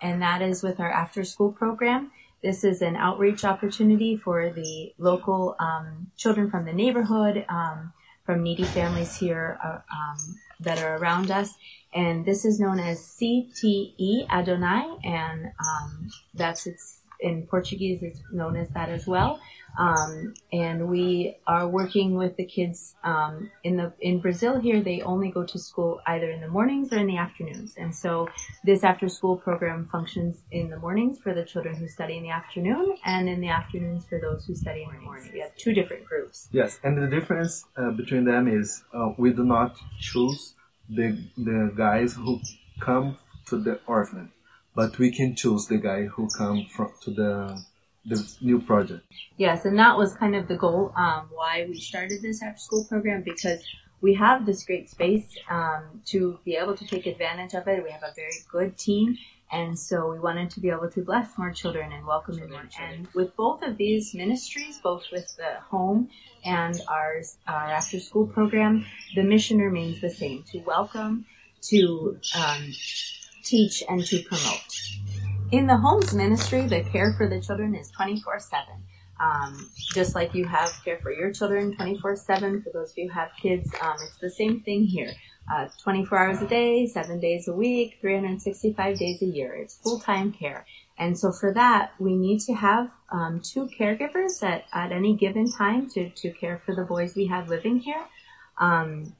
and that is with our after school program. This is an outreach opportunity for the local um, children from the neighborhood, um, from needy families here uh, um, that are around us. And this is known as CTE Adonai, and um, that's its in Portuguese. It's known as that as well. Um, and we are working with the kids um, in the in Brazil here. They only go to school either in the mornings or in the afternoons, and so this after school program functions in the mornings for the children who study in the afternoon, and in the afternoons for those who study in the morning. We have two different groups. Yes, and the difference uh, between them is uh, we do not choose the the guys who come to the orphanage, but we can choose the guy who come from to the the new project. Yes, and that was kind of the goal um, why we started this after school program because we have this great space um, to be able to take advantage of it. We have a very good team, and so we wanted to be able to bless more children and welcome in more children. And with both of these ministries, both with the home and our, our after school program, the mission remains the same: to welcome, to um, teach, and to promote. In the homes ministry, the care for the children is 24 7. Um, just like you have care for your children 24 7, for those of you who have kids, um, it's the same thing here. Uh, 24 hours a day, 7 days a week, 365 days a year. It's full time care. And so for that, we need to have um, two caregivers at, at any given time to, to care for the boys we have living here. Um,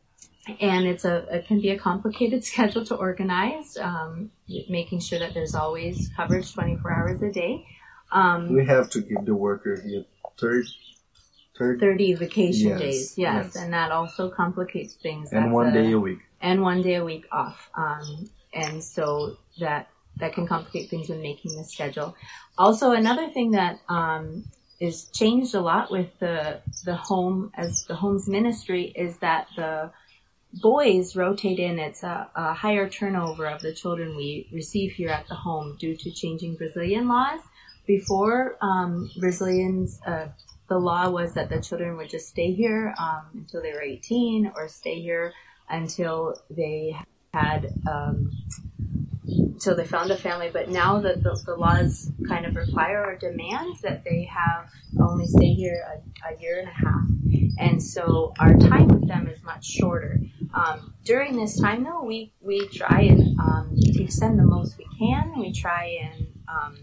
and it's a it can be a complicated schedule to organize, um, making sure that there's always coverage 24 hours a day. Um, we have to give the worker here 30, 30, 30 vacation yes, days, yes, yes, and that also complicates things. And That's one a, day a week. And one day a week off, um, and so that that can complicate things when making the schedule. Also, another thing that um, is changed a lot with the the home as the homes ministry is that the boys rotate in. It's a, a, higher turnover of the children we receive here at the home due to changing Brazilian laws. Before um, Brazilians, uh, the law was that the children would just stay here um, until they were 18 or stay here until they had um, until they found a family. But now that the, the, laws kind of require or demand that they have only stay here a, a year and a half, and so our time with them is much shorter. Um, during this time, though, we, we try and um, teach them the most we can. We try and um,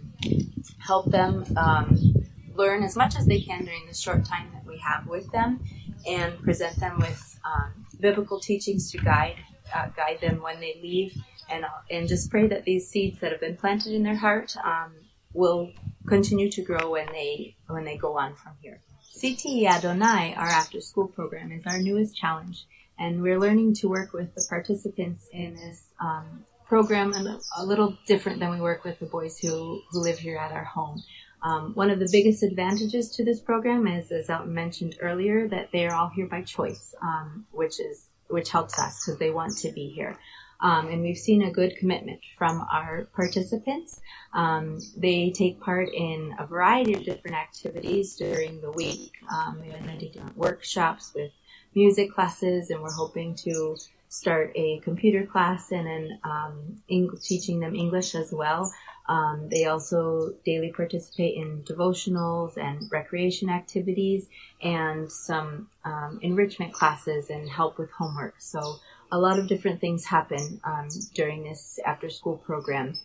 help them um, learn as much as they can during the short time that we have with them, and present them with um, biblical teachings to guide uh, guide them when they leave, and uh, and just pray that these seeds that have been planted in their heart um, will continue to grow when they when they go on from here. CTE Adonai, our after school program, is our newest challenge and we're learning to work with the participants in this um, program a, a little different than we work with the boys who, who live here at our home. Um, one of the biggest advantages to this program is, as Elton mentioned earlier, that they are all here by choice, um, which is which helps us because they want to be here. Um, and we've seen a good commitment from our participants. Um, they take part in a variety of different activities during the week. Um, we have many different workshops with music classes, and we're hoping to start a computer class and then um, Eng- teaching them English as well. Um, they also daily participate in devotionals and recreation activities and some um, enrichment classes and help with homework. So a lot of different things happen um, during this after school program.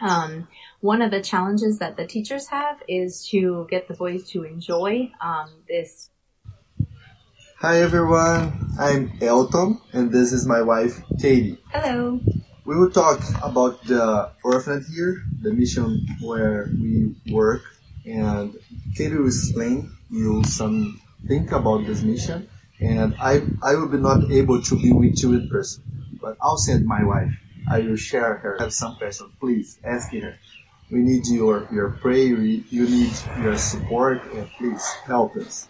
Um, one of the challenges that the teachers have is to get the boys to enjoy um, this Hi everyone, I'm Elton and this is my wife Katie. Hello. We will talk about the orphanage here, the mission where we work, and Katie will explain you some think about this mission. And I I will be not able to be with you in person, but I'll send my wife. I will share her. Have some questions, please ask her. We need your your prayer. You need your support, and please help us.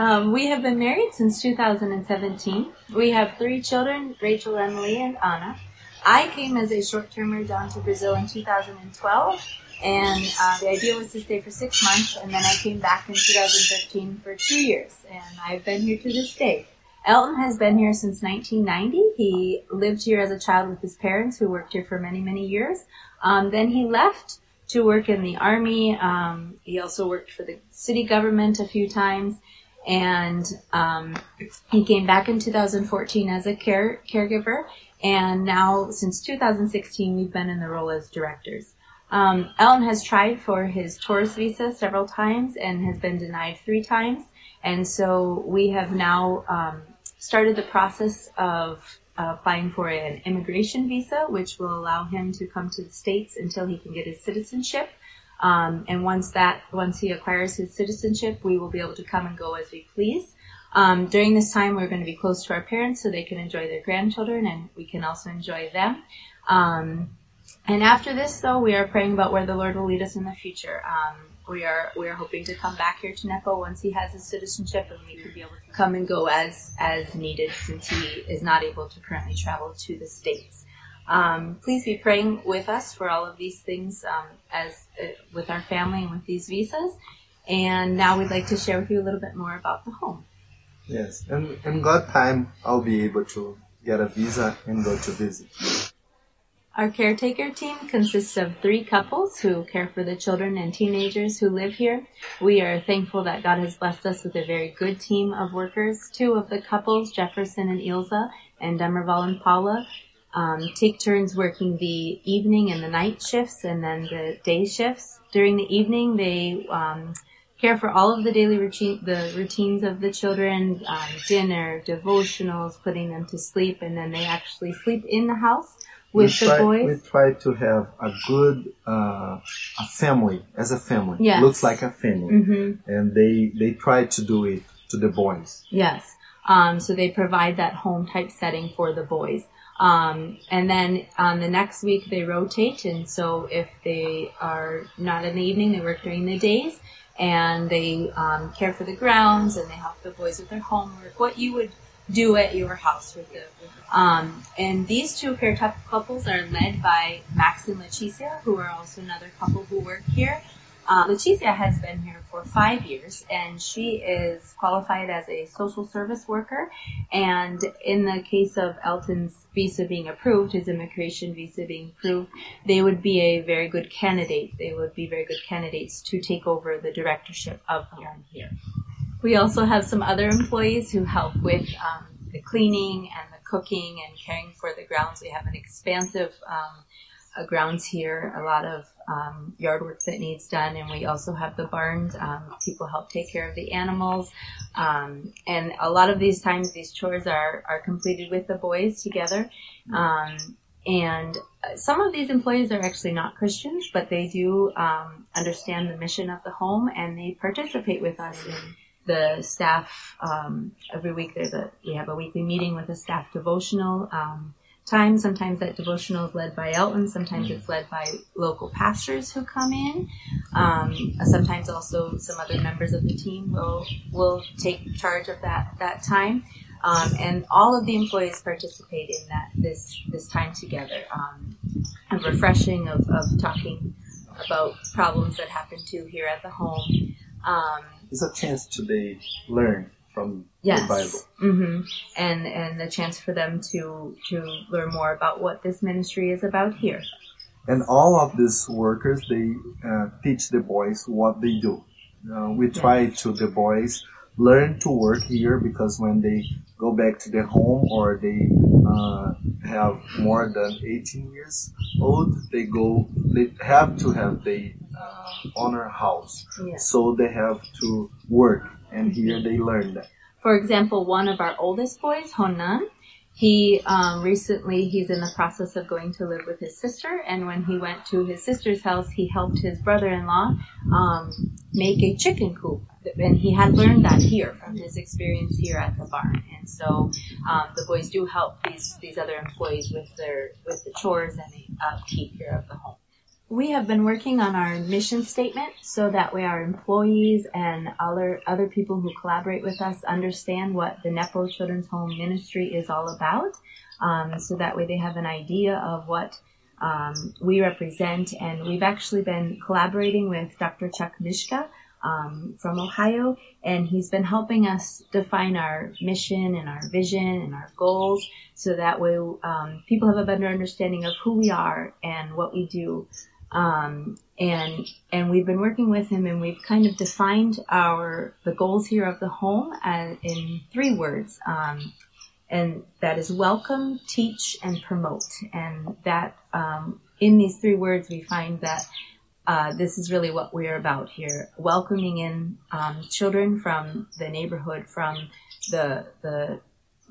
Um, we have been married since 2017. We have three children, Rachel, Emily, and Anna. I came as a short-termer down to Brazil in 2012, and uh, the idea was to stay for six months, and then I came back in 2013 for two years, and I've been here to this day. Elton has been here since 1990. He lived here as a child with his parents who worked here for many, many years. Um, then he left to work in the army. Um, he also worked for the city government a few times. And um, he came back in 2014 as a care caregiver. And now, since 2016, we've been in the role as directors. Um, Elton has tried for his tourist visa several times and has been denied three times. And so we have now um, started the process of uh, applying for an immigration visa, which will allow him to come to the States until he can get his citizenship. Um, and once that, once he acquires his citizenship, we will be able to come and go as we please. Um, during this time, we're going to be close to our parents so they can enjoy their grandchildren and we can also enjoy them. Um, and after this, though, we are praying about where the Lord will lead us in the future. Um, we are we are hoping to come back here to Nepo once he has his citizenship, and we can be able to come and go as as needed, since he is not able to currently travel to the states. Um, please be praying with us for all of these things um, as uh, with our family and with these visas. And now we'd like to share with you a little bit more about the home. Yes, and in God time, I'll be able to get a visa and go to visit. Our caretaker team consists of three couples who care for the children and teenagers who live here. We are thankful that God has blessed us with a very good team of workers. Two of the couples, Jefferson and Ilza, and Demerval and Paula, um, take turns working the evening and the night shifts and then the day shifts. During the evening, they um, care for all of the daily routine, the routines of the children, um, dinner, devotionals, putting them to sleep, and then they actually sleep in the house with we the try, boys. We try to have a good uh, a family as a family. Yes. Looks like a family, hmm and they they try to do it to the boys. Yes. Um, so they provide that home type setting for the boys. Um, and then on the next week they rotate, and so if they are not in the evening, they work during the days, and they um, care for the grounds and they help the boys with their homework. What you would do at your house with the. Um, and these two pair couples are led by Max and Leticia, who are also another couple who work here. Uh, Leticia has been here for five years, and she is qualified as a social service worker. And in the case of Elton's visa being approved, his immigration visa being approved, they would be a very good candidate. They would be very good candidates to take over the directorship of the home here. We also have some other employees who help with um, the cleaning and the cooking and caring for the grounds. We have an expansive um, uh, grounds here, a lot of um, yard work that needs done, and we also have the barns. Um, people help take care of the animals, um, and a lot of these times these chores are are completed with the boys together. Um, and some of these employees are actually not Christians, but they do um, understand the mission of the home, and they participate with us in the staff um, every week. There's a we have a weekly meeting with a staff devotional. Time. Sometimes that devotional is led by Elton. Sometimes it's led by local pastors who come in. Um, sometimes also some other members of the team will will take charge of that that time. Um, and all of the employees participate in that this this time together. Um, a refreshing of, of talking about problems that happen to here at the home. Um, It's a chance to they learn from Yes. the Bible. hmm And and the chance for them to to learn more about what this ministry is about here. And all of these workers, they uh, teach the boys what they do. Uh, we try to the boys learn to work here because when they go back to their home or they uh, have more than 18 years old, they go. They have to have the uh, owner house, Yes. so they have to work, and here they learned. that. For example, one of our oldest boys, Honan, he um, recently he's in the process of going to live with his sister, and when he went to his sister's house, he helped his brother-in-law um, make a chicken coop, and he had learned that here from his experience here at the barn. And so um, the boys do help these these other employees with their with the chores and the upkeep here of the home. We have been working on our mission statement so that way our employees and other other people who collaborate with us understand what the Nepo Children's Home Ministry is all about. Um, so that way they have an idea of what um, we represent. And we've actually been collaborating with Dr. Chuck Mishka um, from Ohio, and he's been helping us define our mission and our vision and our goals, so that way um, people have a better understanding of who we are and what we do. Um, and and we've been working with him, and we've kind of defined our the goals here of the home as, in three words, um, and that is welcome, teach, and promote. And that um, in these three words, we find that uh, this is really what we're about here, welcoming in um, children from the neighborhood, from the the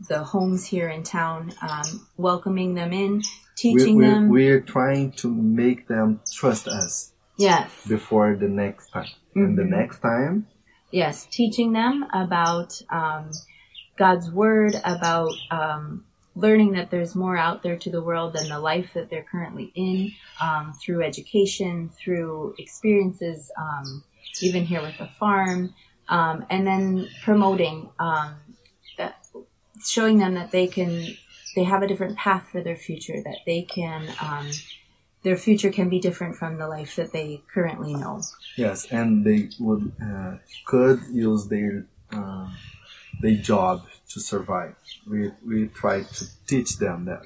the homes here in town, um, welcoming them in, teaching we're, them. We're trying to make them trust us. Yes. Before the next time, mm-hmm. and the mm-hmm. next time. Yes, teaching them about um, God's word, about um, learning that there's more out there to the world than the life that they're currently in um, through education, through experiences, um, even here with the farm, um, and then promoting, um, showing them that they can, they have a different path for their future, that they can, um, their future can be different from the life that they currently know. Yes, and they would uh, could use their uh, their job to survive. We, we try to teach them that.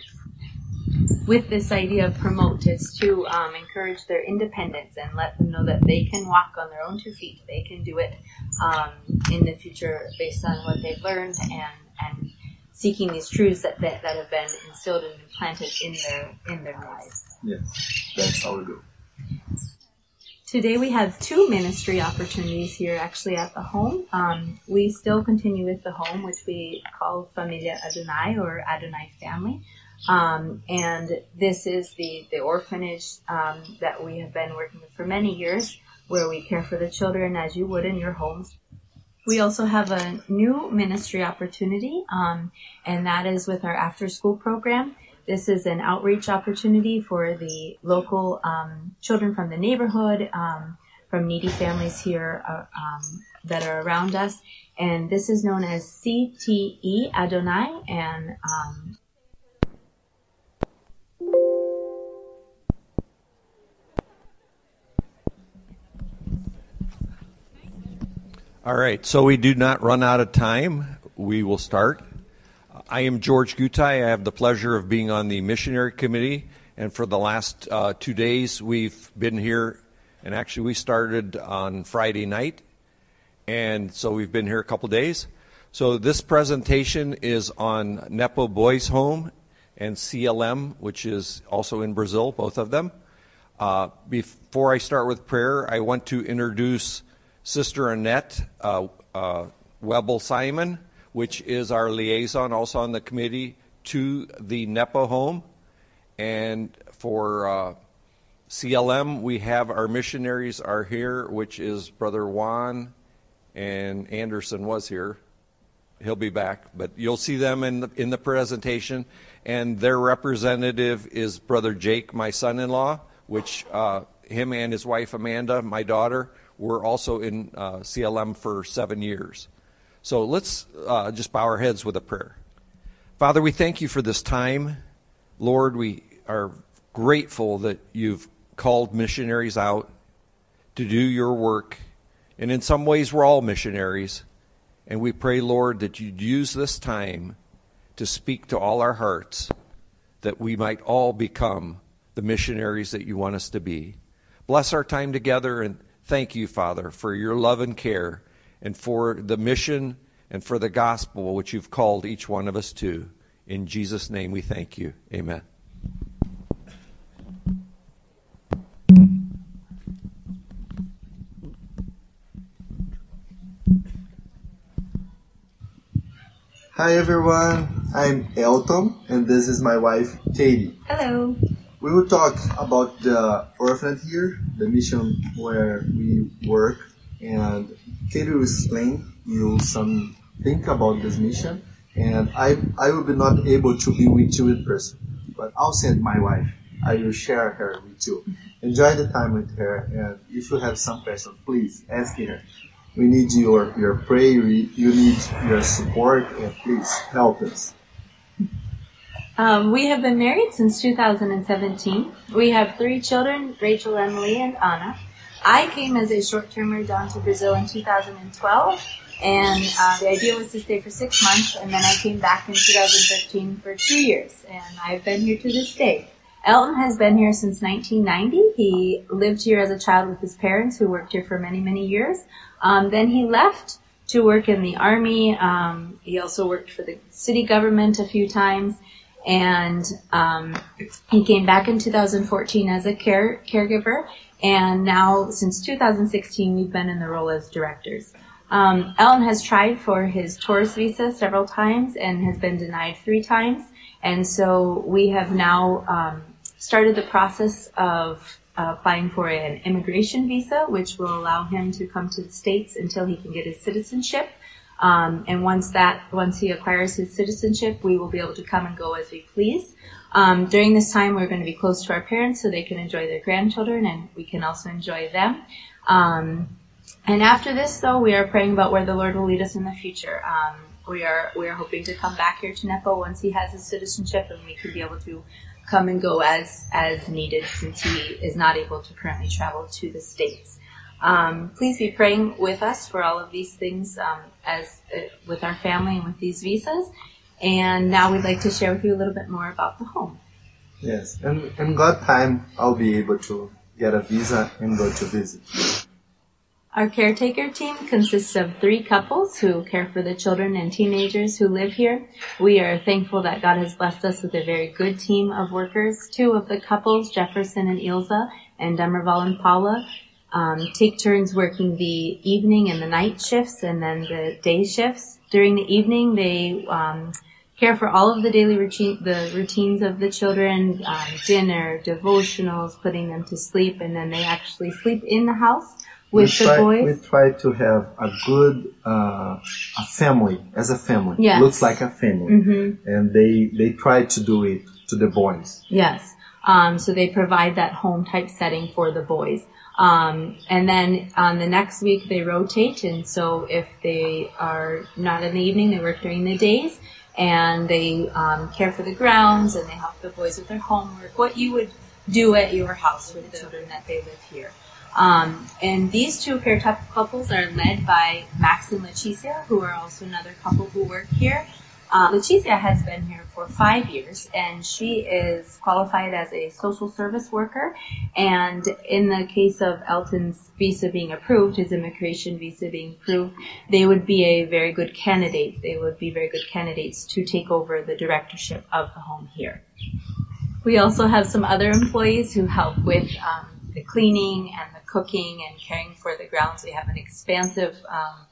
With this idea of promote, is to um, encourage their independence and let them know that they can walk on their own two feet. They can do it um, in the future based on what they've learned and, and seeking these truths that, that, that have been instilled and implanted in their in their lives. Yes, that's how we do. Today we have two ministry opportunities here actually at the home. Um, we still continue with the home, which we call Familia Adonai or Adonai Family. Um, and this is the, the orphanage um, that we have been working with for many years, where we care for the children as you would in your homes. We also have a new ministry opportunity, um, and that is with our after school program. This is an outreach opportunity for the local um, children from the neighborhood, um, from needy families here uh, um, that are around us. And this is known as CTE Adonai. And All right, so we do not run out of time. We will start. I am George Gutai. I have the pleasure of being on the missionary committee, and for the last uh, two days, we've been here. And actually, we started on Friday night, and so we've been here a couple days. So this presentation is on Nepo Boys Home and CLM, which is also in Brazil, both of them. Uh, before I start with prayer, I want to introduce Sister Annette uh, uh Simon which is our liaison also on the committee to the Nepo home. And for uh, CLM, we have our missionaries are here, which is Brother Juan and Anderson was here. He'll be back, but you'll see them in the, in the presentation. And their representative is Brother Jake, my son-in-law, which uh, him and his wife Amanda, my daughter, were also in uh, CLM for seven years. So let's uh, just bow our heads with a prayer. Father, we thank you for this time. Lord, we are grateful that you've called missionaries out to do your work. And in some ways, we're all missionaries. And we pray, Lord, that you'd use this time to speak to all our hearts, that we might all become the missionaries that you want us to be. Bless our time together and thank you, Father, for your love and care and for the mission and for the gospel which you've called each one of us to. In Jesus' name we thank you. Amen. Hi everyone, I'm Elton and this is my wife Katie. Hello. We will talk about the orphanage here, the mission where we work and Katie will explain you some think about this mission. And I, I will be not able to be with you in person, but I'll send my wife. I will share her with you. Enjoy the time with her, and if you have some questions, please ask her. We need your, your prayer, you need your support, and please help us. Um, we have been married since 2017. We have three children, Rachel, Emily, and Anna. I came as a short-termer down to Brazil in 2012, and uh, the idea was to stay for six months, and then I came back in 2013 for two years, and I've been here to this day. Elton has been here since 1990. He lived here as a child with his parents, who worked here for many, many years. Um, then he left to work in the army. Um, he also worked for the city government a few times, and um, he came back in 2014 as a care caregiver. And now, since 2016, we've been in the role as directors. Um, Elton has tried for his tourist visa several times and has been denied three times. And so we have now um, started the process of uh, applying for an immigration visa, which will allow him to come to the States until he can get his citizenship. Um, and once that, once he acquires his citizenship, we will be able to come and go as we please. Um, during this time, we're going to be close to our parents so they can enjoy their grandchildren and we can also enjoy them. Um, and after this, though, we are praying about where the Lord will lead us in the future. Um, we are we are hoping to come back here to Nepo once he has his citizenship, and we can be able to come and go as as needed since he is not able to currently travel to the states. Um, please be praying with us for all of these things um, as uh, with our family and with these visas. And now we'd like to share with you a little bit more about the home. Yes, and in God time, I'll be able to get a visa and go to visit. Our caretaker team consists of three couples who care for the children and teenagers who live here. We are thankful that God has blessed us with a very good team of workers. Two of the couples, Jefferson and Ilza, and Demerval and Paula, um, take turns working the evening and the night shifts and then the day shifts. During the evening, they um, care for all of the daily routine, the routines of the children, um, dinner, devotionals, putting them to sleep, and then they actually sleep in the house with we the try, boys. We try to have a good uh, a family as a family. Yes. Looks like a family, Mm-hmm. and they they try to do it to the boys. Yes. Um, so they provide that home type setting for the boys. Um, and then on the next week they rotate, and so if they are not in the evening, they work during the days, and they um, care for the grounds and they help the boys with their homework. What you would do at your house for the children that they live here. Um, and these two pair couples are led by Max and Leticia, who are also another couple who work here. Uh, Leticia has been here for five years, and she is qualified as a social service worker. And in the case of Elton's visa being approved, his immigration visa being approved, they would be a very good candidate. They would be very good candidates to take over the directorship of the home here. We also have some other employees who help with um, the cleaning and the cooking and caring for the grounds. We have an expansive um,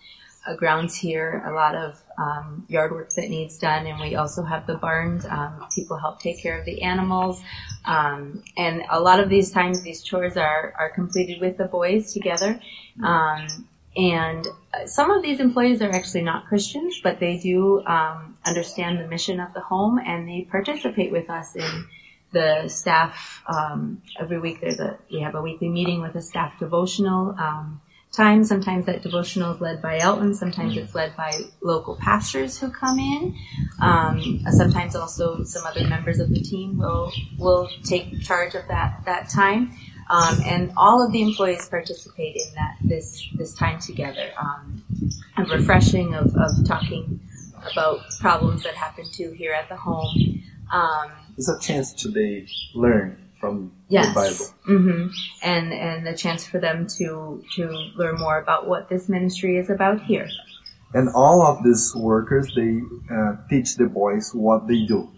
uh, grounds here, a lot of um, yard work that needs done, and we also have the barns. Um, people help take care of the animals, um, and a lot of these times these chores are are completed with the boys together. Um, and some of these employees are actually not Christians, but they do um, understand the mission of the home, and they participate with us in the staff um, every week. There's a we have a weekly meeting with a staff devotional um, time. Sometimes that devotional is led by Elton. Sometimes it's led by local pastors who come in. Um, sometimes also some other members of the team will will take charge of that that time. Um, and all of the employees participate in that this this time together. Um, of refreshing of, of talking about problems that happen to here at the home. Um, It's a chance to they learn from Yes. the Bible. hmm And and the chance for them to to learn more about what this ministry is about here. And all of these workers, they uh, teach the boys what they do.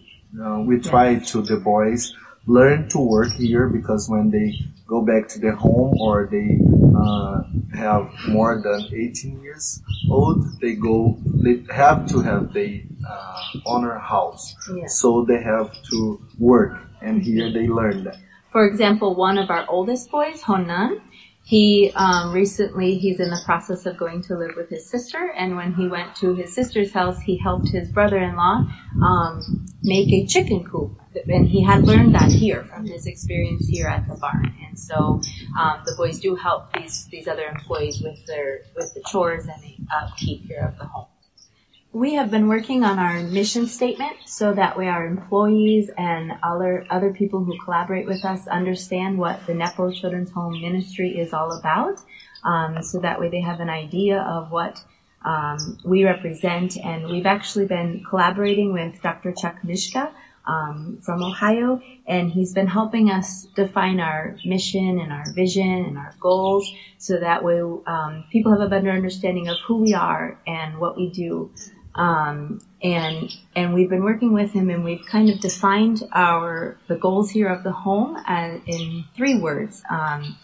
Uh, we try to the boys learn to work here because when they go back to their home or they uh, have more than 18 years old, they go. They have to have the uh, owner house, Yes. so they have to work, and here they learn that. For example, one of our oldest boys, Honan, he um, recently he's in the process of going to live with his sister, and when he went to his sister's house, he helped his brother-in-law um, make a chicken coop, and he had learned that here from his experience here at the barn. And so um, the boys do help these these other employees with their with the chores and the upkeep here of the home. We have been working on our mission statement so that way our employees and other other people who collaborate with us understand what the Nepo Children's Home Ministry is all about. Um, so that way they have an idea of what um, we represent. And we've actually been collaborating with Dr. Chuck Mishka um, from Ohio, and he's been helping us define our mission and our vision and our goals, so that way um, people have a better understanding of who we are and what we do. Um, and and we've been working with him, and we've kind of defined our the goals here of the home as, in three words. Um,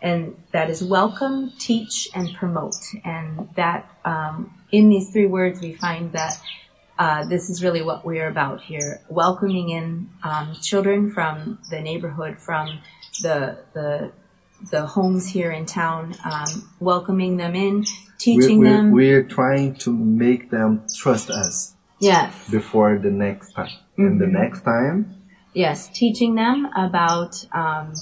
and that is welcome, teach, and promote. And that um, in these three words, we find that uh, this is really what we're about here: welcoming in um, children from the neighborhood, from the the the homes here in town, um, welcoming them in, teaching we're, we're, them. We're trying to make them trust us yes, before the next time. And the Mhm. next time, yes, teaching them about um,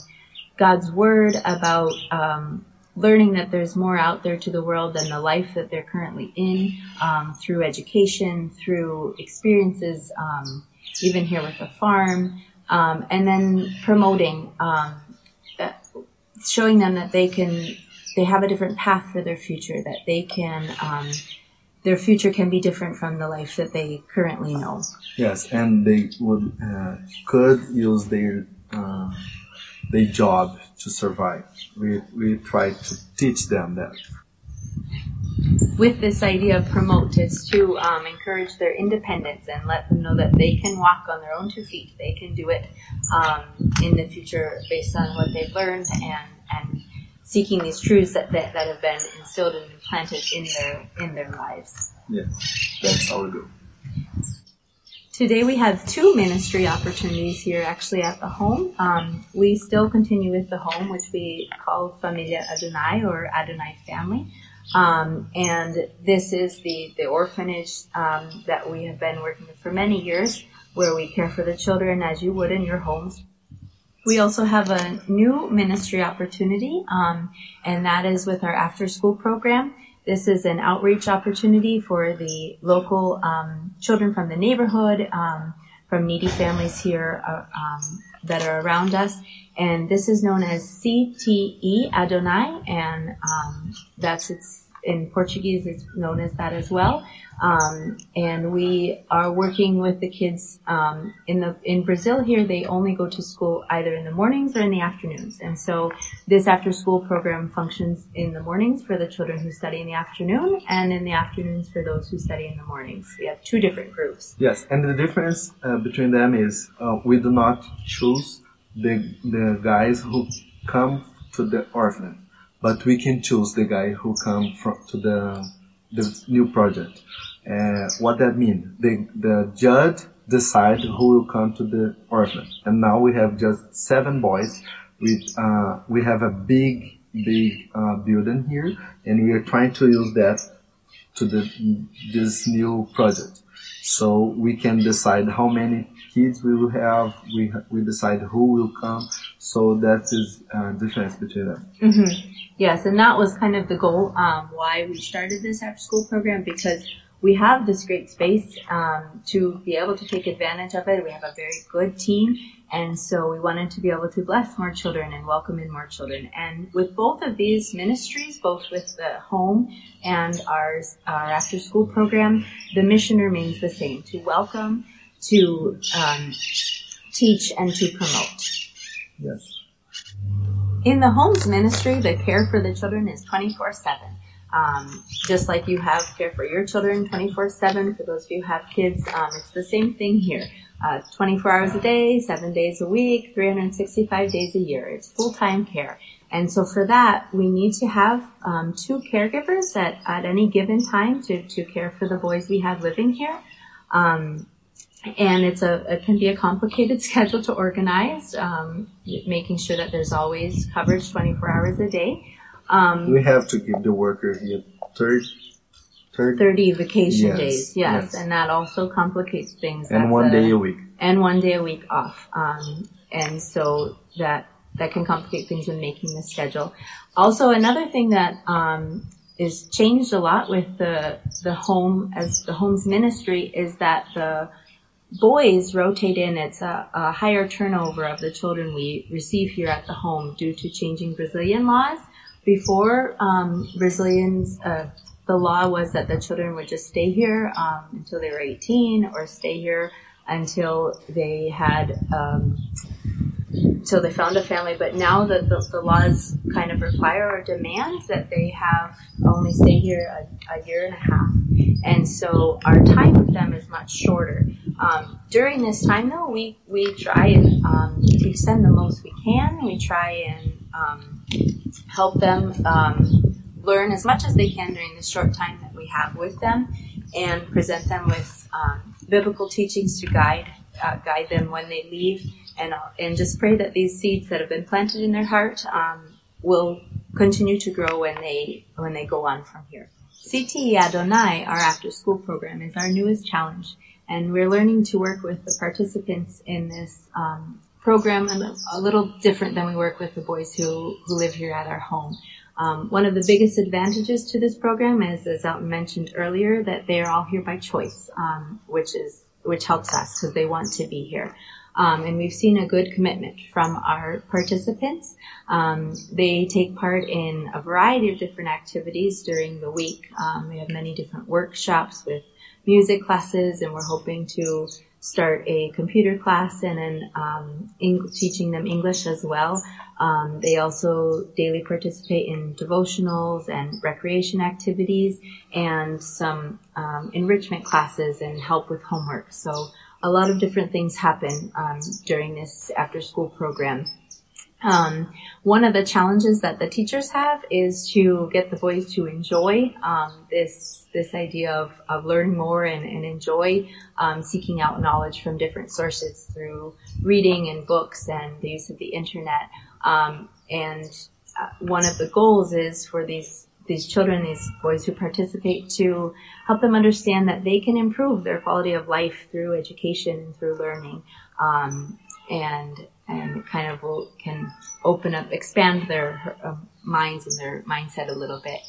God's word, about um, learning that there's more out there to the world than the life that they're currently in, um, through education, through experiences, um, even here with the farm, um, and then promoting, um, showing them that they can, they have a different path for their future, that they can. Um, their future can be different from the life that they currently know. yes, and they would uh, could use their uh, their job to survive. We we try to teach them that. with this idea of promote is to um, encourage their independence and let them know that they can walk on their own two feet. They can do it um, in the future based on what they've learned and, and seeking these truths that, that, that have been instilled and implanted in their in their lives. Yes, that's our goal. Today we have two ministry opportunities here actually at the home. Um, we still continue with the home, which we call Familia Adonai or Adonai Family. Um, and this is the, the orphanage um, that we have been working with for many years, where we care for the children as you would in your homes. We also have a new ministry opportunity, um, and that is with our after school program. This is an outreach opportunity for the local um, children from the neighborhood, um, from needy families here uh, um, that are around us. And this is known as CTE Adonai, and um, that's its in Portuguese. It's known as that as well. Um, and we are working with the kids um, in the in Brazil. Here, they only go to school either in the mornings or in the afternoons. And so, this after-school program functions in the mornings for the children who study in the afternoon, and in the afternoons for those who study in the mornings. We have two different groups. Yes, and the difference uh, between them is uh, we do not choose the the guys who come to the orphanage, but we can choose the guy who come from to the the new project. Uh, what that mean? The the judge decide who will come to the orphanage, and now we have just seven boys. With uh, we have a big big uh, building here, and we are trying to use that to the this new project. So we can decide how many kids we will have. We we decide who will come. So that is uh, difference between them. hmm Yes, and that was kind of the goal um, why we started this after school program because we have this great space um, to be able to take advantage of it. We have a very good team, and so we wanted to be able to bless more children and welcome in more children. And with both of these ministries, both with the home and our our after school program, the mission remains the same: to welcome, to um, teach, and to promote. Yes. In the homes ministry, the care for the children is 24 7. Um, just like you have care for your children 24 7, for those of you who have kids, um, it's the same thing here. Uh, 24 hours a day, 7 days a week, 365 days a year. It's full time care. And so for that, we need to have um, two caregivers at, at any given time to, to care for the boys we have living here. Um, and it's a it can be a complicated schedule to organize, um, making sure that there's always coverage 24 hours a day. Um, We have to give the worker here third, third, 30 vacation Yes, days, yes, yes. and that also complicates things. and That's one a- day a week. and one day a week off. Um, and so that that can complicate things when making the schedule. Also, another thing that um, is changed a lot with the the home as the home's ministry is that the boys rotate in. It's a, a higher turnover of the children we receive here at the home due to changing Brazilian laws. Before um, Brazilians, uh, the law was that the children would just stay here um, until they were 18 or stay here until they had um, until they found a family. But now that the, the, laws kind of require or demand that they have only stay here a, a, year and a half, and so our time with them is much shorter. Um, during this time, though, we we try and um, extend the most we can. We try and um, help them um, learn as much as they can during the short time that we have with them, and present them with um, biblical teachings to guide uh, guide them when they leave and and just pray that these seeds that have been planted in their heart um, will continue to grow when they when they go on from here. CTE Adonai, our after school program, is our newest challenge, and we're learning to work with the participants in this um, program a little different than we work with the boys who, who live here at our home. Um, one of the biggest advantages to this program is, as I mentioned earlier, that they are all here by choice, um, which is which helps us because they want to be here. Um, and we've seen a good commitment from our participants. Um, they take part in a variety of different activities during the week. Um, we have many different workshops with music classes, and we're hoping to start a computer class and then um, teaching them English as well. Um, they also daily participate in devotionals and recreation activities and some um, enrichment classes and help with homework. So a lot of different things happen um, during this after school program. Um, one of the challenges that the teachers have is to get the boys to enjoy um, this this idea of, of learning more and, and enjoy um, seeking out knowledge from different sources through reading and books and the use of the internet. Um, and uh, one of the goals is for these these children, these boys who participate to help them understand that they can improve their quality of life through education and through learning. Um, and, and kind of will, can open up, expand their uh, minds and their mindset a little bit.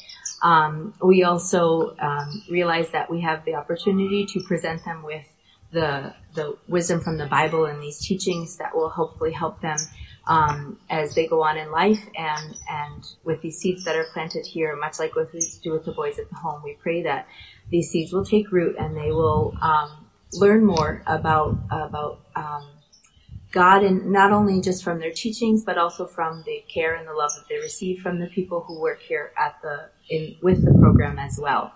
Um, we also um, realize that we have the opportunity to present them with the the wisdom from the Bible and these teachings that will hopefully help them um, as they go on in life and and with these seeds that are planted here, much like what we do with the boys at the home, we pray that these seeds will take root and they will um, learn more about about um, God and not only just from their teachings, but also from the care and the love that they receive from the people who work here at the in with the program as well.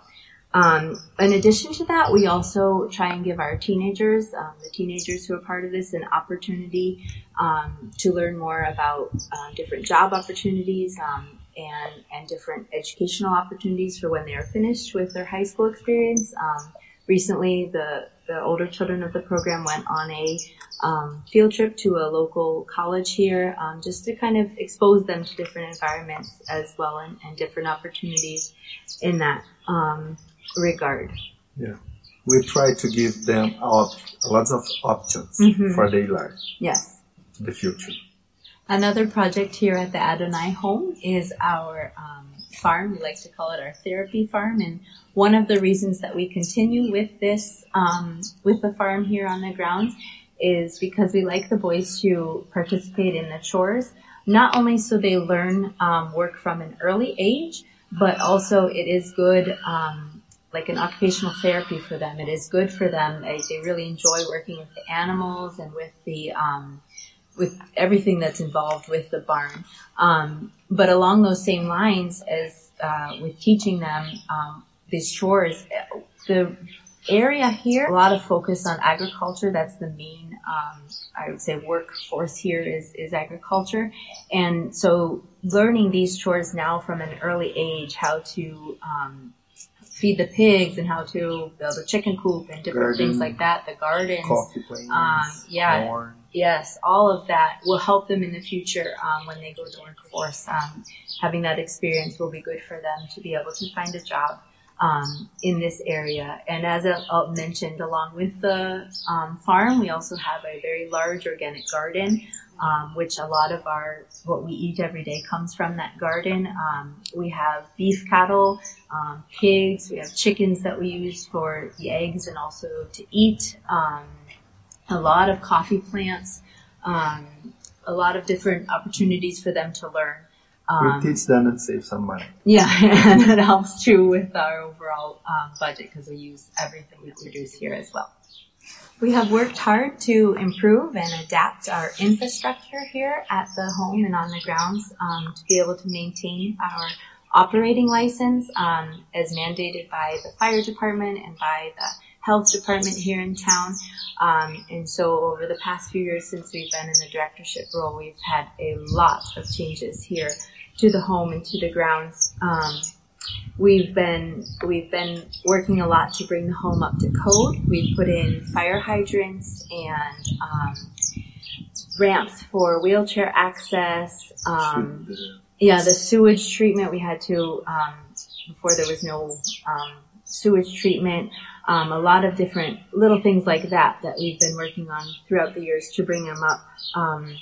Um, in addition to that, we also try and give our teenagers, um, the teenagers who are part of this, an opportunity um, to learn more about uh, different job opportunities um, and and different educational opportunities for when they are finished with their high school experience. Um, recently, the the older children of the program went on a um, field trip to a local college here, just to kind of expose them to different environments as well and, and different opportunities in that. Um, regard. Yeah. We try to give them op- lots of options mm-hmm. for their life. Yes. The future. Another project here at the Adonai home is our um, farm. We like to call it our therapy farm. And one of the reasons that we continue with this, um, with the farm here on the grounds is because we like the boys to participate in the chores, not only so they learn um, work from an early age, but also it is good um, like an occupational therapy for them. It is good for them. They, they really enjoy working with the animals and with the um, with everything that's involved with the barn. Um, but along those same lines as uh, with teaching them um, these chores, the area here, a lot of focus on agriculture. That's the main, um, I would say, workforce here is, is agriculture. And so learning these chores now from an early age, how to um, feed the pigs and how to build a chicken coop and different Garden, things like that. The gardens, coffee um, yeah, corn. Yes, all of that will help them in the future um, when they go to workforce. Um, having that experience will be good for them to be able to find a job um, in this area. And as I mentioned, along with the um, farm, we also have a very large organic garden, um, which a lot of our what we eat every day comes from that garden. Um, we have beef cattle, pigs, we have chickens that we use for the eggs and also to eat. Um, a lot of coffee plants, a lot of different opportunities for them to learn. Um, we teach them and save some money. Yeah, and it helps too with our overall um, budget because we use everything that we produce here as well. We have worked hard to improve and adapt our infrastructure here at the home and on the grounds um, to be able to maintain our operating license um, as mandated by the fire department and by the health department here in town. Um, and so over the past few years since we've been in the directorship role, we've had a lot of changes here to the home and to the grounds. Um, we've been we've been working a lot to bring the home up to code. We've put in fire hydrants and um, ramps for wheelchair access. Um, yeah, the sewage treatment we had to um, before there was no um, sewage treatment. Um, a lot of different little things like that that we've been working on throughout the years to bring them up um,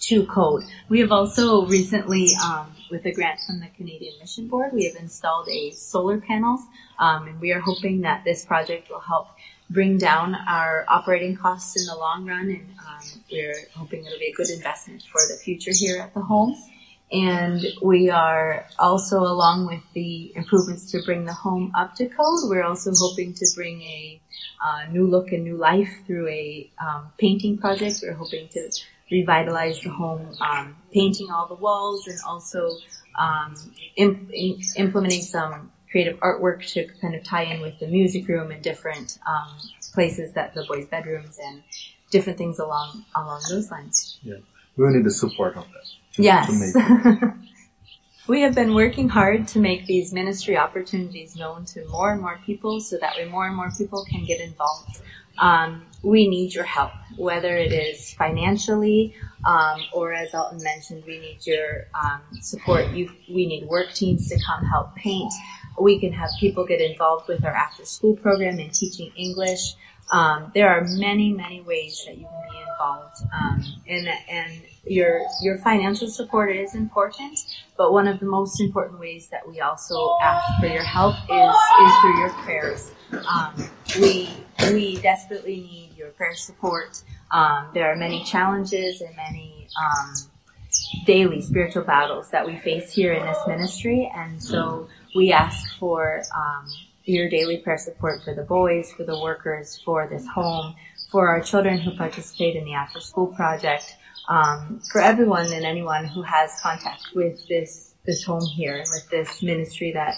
to code. We have also recently, um, with a grant from the Canadian Mission Board, we have installed a solar panels, um, and we are hoping that this project will help bring down our operating costs in the long run, and um, we're hoping it'll be a good investment for the future here at the home. And we are also, along with the improvements to bring the home up to code, we're also hoping to bring a uh, new look and new life through a um, painting project. We're hoping to revitalize the home, um, painting all the walls and also um, imp- implementing some creative artwork to kind of tie in with the music room and different um, places that the boys' bedrooms and different things along along those lines. Yeah, we need the support of that. To, yes. To we have been working hard to make these ministry opportunities known to more and more people so that way more and more people can get involved um, we need your help, whether it is financially um, or, as Elton mentioned, we need your um, support. You, we need work teams to come help paint. We can have people get involved with our after-school program and teaching English. Um, there are many, many ways that you can be involved, um, and and your your financial support is important. But one of the most important ways that we also ask for your help is is through your prayers. Um, we we desperately need your prayer support. Um, there are many challenges and many um, daily spiritual battles that we face here in this ministry, and so we ask for um, your daily prayer support for the boys, for the workers, for this home, for our children who participate in the after school project, um, for everyone and anyone who has contact with this this home here and with this ministry that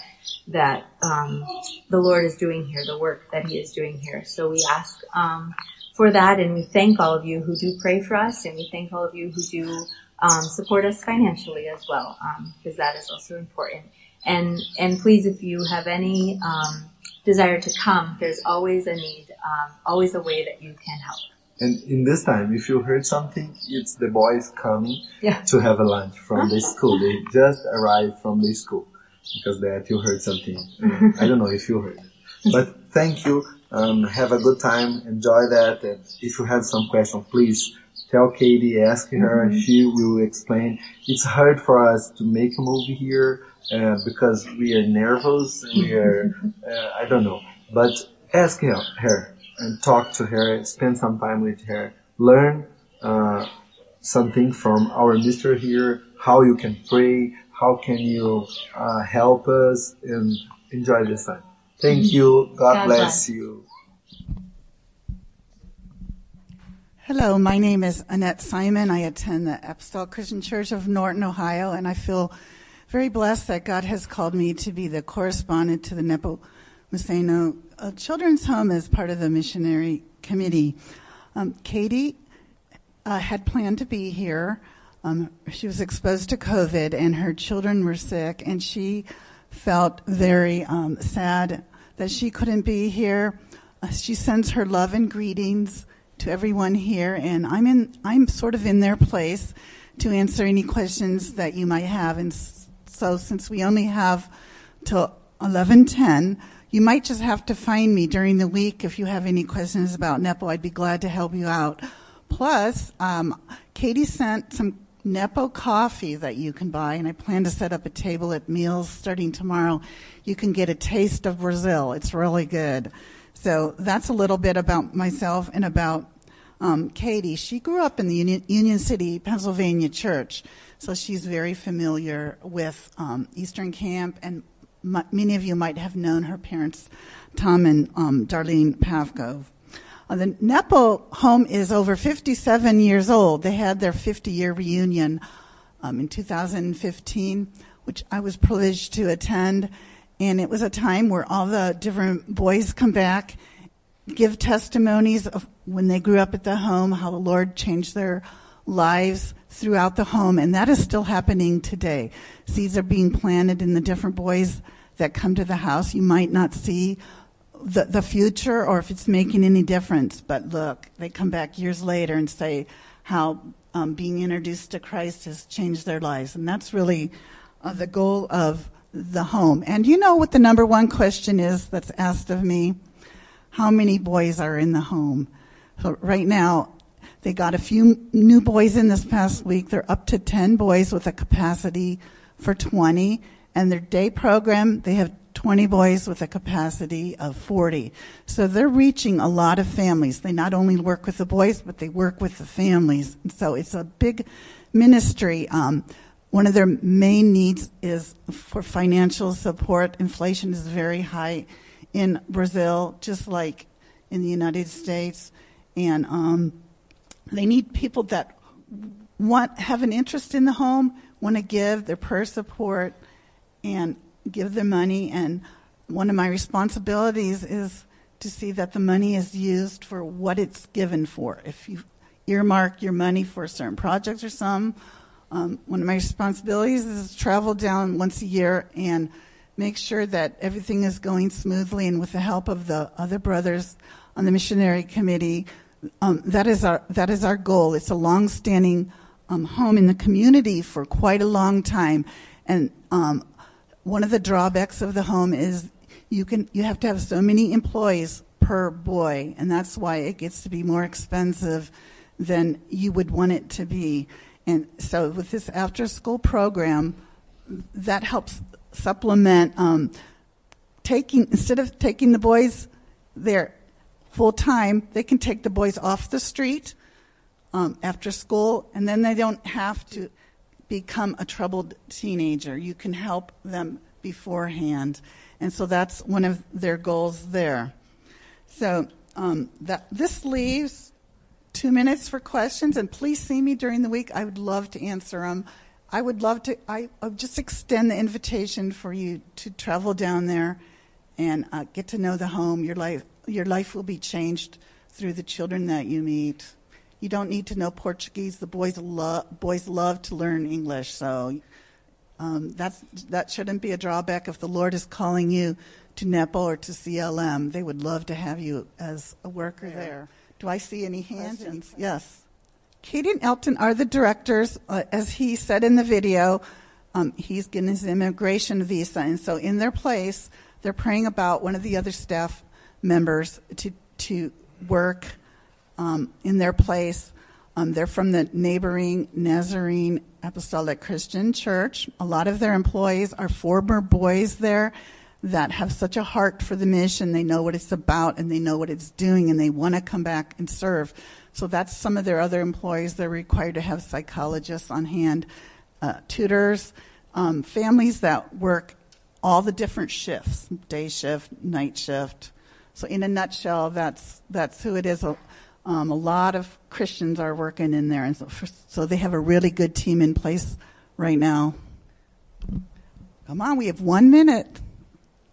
that um, the Lord is doing here, the work that He is doing here. So we ask um, for that, and we thank all of you who do pray for us, and we thank all of you who do um, support us financially as well, because um, that is also important. And and please, if you have any um, desire to come, there's always a need, um, always a way that you can help. And in this time, if you heard something, it's the boys coming yeah. to have a lunch from the school. They just arrived from the school because that you heard something. I don't know if you heard, but thank you. Um, have a good time. Enjoy that. And if you have some question, please tell Katie, ask her. Mm-hmm. She will explain. It's hard for us to make a movie here uh, because we are nervous. We are, uh, I don't know, but ask her. Her and talk to her, spend some time with her, learn uh, something from our mister here, how you can pray, how can you uh, help us, and enjoy this time. Thank you. God, God bless, bless you. Hello, my name is Annette Simon. I attend the Apostolic Christian Church of Norton, Ohio, and I feel very blessed that God has called me to be the correspondent to the Nepomuceno a children's home as part of the missionary committee. Um, Katie uh, had planned to be here. Um, she was exposed to COVID, and her children were sick, and she felt very um, sad that she couldn't be here. Uh, she sends her love and greetings to everyone here, and I'm in. I'm sort of in their place to answer any questions that you might have. And so, since we only have till 1110. You might just have to find me during the week if you have any questions about Nepo. I'd be glad to help you out. Plus, um, Katie sent some Nepo coffee that you can buy, and I plan to set up a table at meals starting tomorrow. You can get a taste of Brazil. It's really good. So that's a little bit about myself and about um, Katie. She grew up in the Union, Union City, Pennsylvania church, so she's very familiar with um, Eastern Camp, and many of you might have known her parents, Tom and um, Darlene Pavkov. Uh, the Nepo home is over 57 years old. They had their 50 year reunion um, in 2015, which I was privileged to attend. And it was a time where all the different boys come back, give testimonies of when they grew up at the home, how the Lord changed their lives throughout the home. And that is still happening today. Seeds are being planted in the different boys that come to the house. You might not see the, the future or if it's making any difference. But look, they come back years later and say how um, being introduced to Christ has changed their lives. And that's really uh, the goal of the home. And you know what the number one question is that's asked of me? How many boys are in the home? So right now, they got a few new boys in this past week. They're up to 10 boys with a capacity for 20. And their day program, they have 20 boys with a capacity of 40. So they're reaching a lot of families. They not only work with the boys, but they work with the families. So it's a big ministry. Um, one of their main needs is for financial support. Inflation is very high in Brazil, just like in the United States. And um, they need people that want have an interest in the home, want to give their prayer support, and give their money, and one of my responsibilities is to see that the money is used for what it's given for. If you earmark your money for certain projects or some, um, one of my responsibilities is to travel down once a year and make sure that everything is going smoothly and with the help of the other brothers on the missionary committee. Um, that is our that is our goal. It's a long-standing um, home in the community for quite a long time, and um, one of the drawbacks of the home is you can you have to have so many employees per boy, and that's why it gets to be more expensive than you would want it to be. And so, with this after school program, that helps supplement um, taking instead of taking the boys there full time, they can take the boys off the street um, after school, and then they don't have to become a troubled teenager. You can help them beforehand. And so that's one of their goals there. So um, that, this leaves two minutes for questions, and please see me during the week. I would love to answer them. I would love to, I, I'll just extend the invitation for you to travel down there and uh, get to know the home. Your life, your life will be changed through the children that you meet. You don't need to know Portuguese. The boys love boys love to learn English, so um, that's that shouldn't be a drawback. If the Lord is calling you to NEPO or to CLM, they would love to have you as a worker yeah. there. Do I see any hands? Questions? Yes. Katie and Elton are the directors. Uh, as he said in the video, um, he's getting his immigration visa, and so in their place, they're praying about one of the other staff members to to work um, in their place. Um, they're from the neighboring Nazarene Apostolic Christian Church. A lot of their employees are former boys there that have such a heart for the mission. They know what it's about and they know what it's doing and they want to come back and serve. So that's some of their other employees. They're required to have psychologists on hand, uh, tutors, um, families that work all the different shifts day shift, night shift. So, in a nutshell, that's, that's who it is. Um, a lot of Christians are working in there, and so, for, so they have a really good team in place right now. Come on, we have one minute.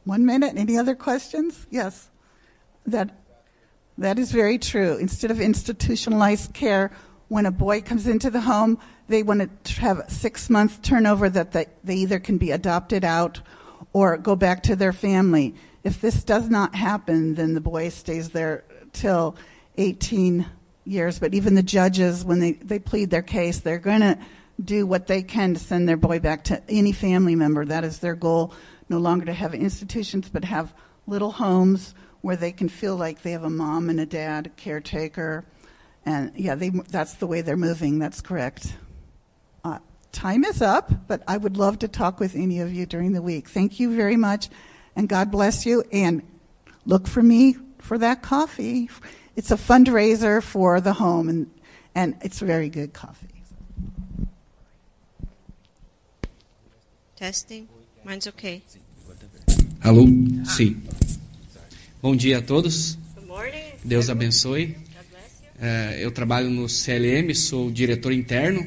One minute. Any other questions? Yes. That that is very true. Instead of institutionalized care, when a boy comes into the home, they want to have a six month turnover that they, they either can be adopted out or go back to their family. If this does not happen, then the boy stays there till 18 years, but even the judges, when they, they plead their case, they're going to do what they can to send their boy back to any family member. That is their goal, no longer to have institutions, but have little homes where they can feel like they have a mom and a dad, a caretaker. And yeah, they, that's the way they're moving. That's correct. Uh, time is up, but I would love to talk with any of you during the week. Thank you very much, and God bless you. And look for me for that coffee. It's a fundraiser for the home, and, and it's very good coffee. Testing. Mine's okay. Alô? Sim. Bom dia a todos. Good morning. Deus abençoe. God bless you. É, eu trabalho no CLM, sou diretor interno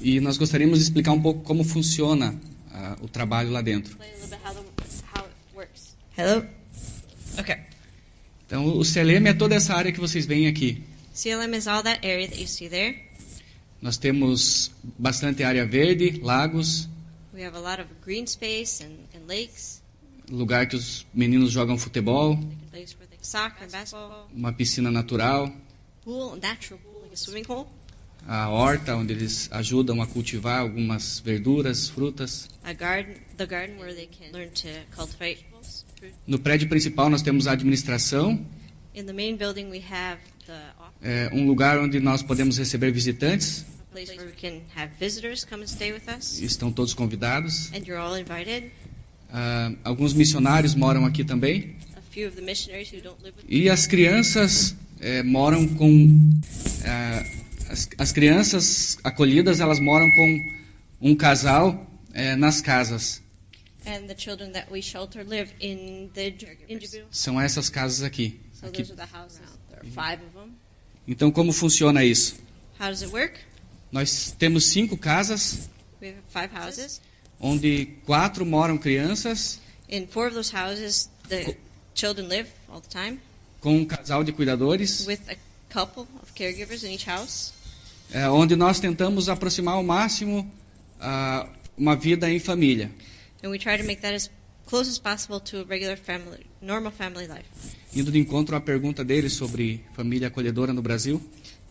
e nós gostaríamos de explicar um pouco como funciona ah, o trabalho lá dentro. Explain a little bit how, the, how it works. Hello. Okay. Então, o CLM é toda essa área que vocês veem aqui. CLM is all that area that you see there. Nós temos bastante área verde, lagos, We have a lot of green space and, and lakes, lugar que os meninos jogam futebol, soccer basketball, uma piscina natural, pool, natural pool, like a swimming pool, a horta onde eles ajudam a cultivar algumas verduras, frutas. garden, the garden where they can learn to cultivate. No prédio principal nós temos a administração, In the main building, we have the office, é, um lugar onde nós podemos receber visitantes. a place where we can have visitors come and stay with us, Estão todos convidados. and you're all invited. Ah, alguns missionários moram aqui também. A few of the missionaries who don't live with E as crianças eh, moram com. ah, as, as crianças acolhidas elas moram com um casal eh, nas casas. And the children that we shelter live in the in Jabu. São essas casas aqui. So aqui. those are the houses. There are five of them. Então como funciona isso? How does it work? Nós temos cinco casas We have five houses. onde quatro moram crianças In four of those houses, the children live all the time com um casal de cuidadores, with a couple of caregivers in each house. eh, onde nós tentamos aproximar ao máximo ah, uma vida em família. And we try to make that as close as possible to a regular family, normal family life. Indo de encontro à pergunta dele sobre família acolhedora no Brasil,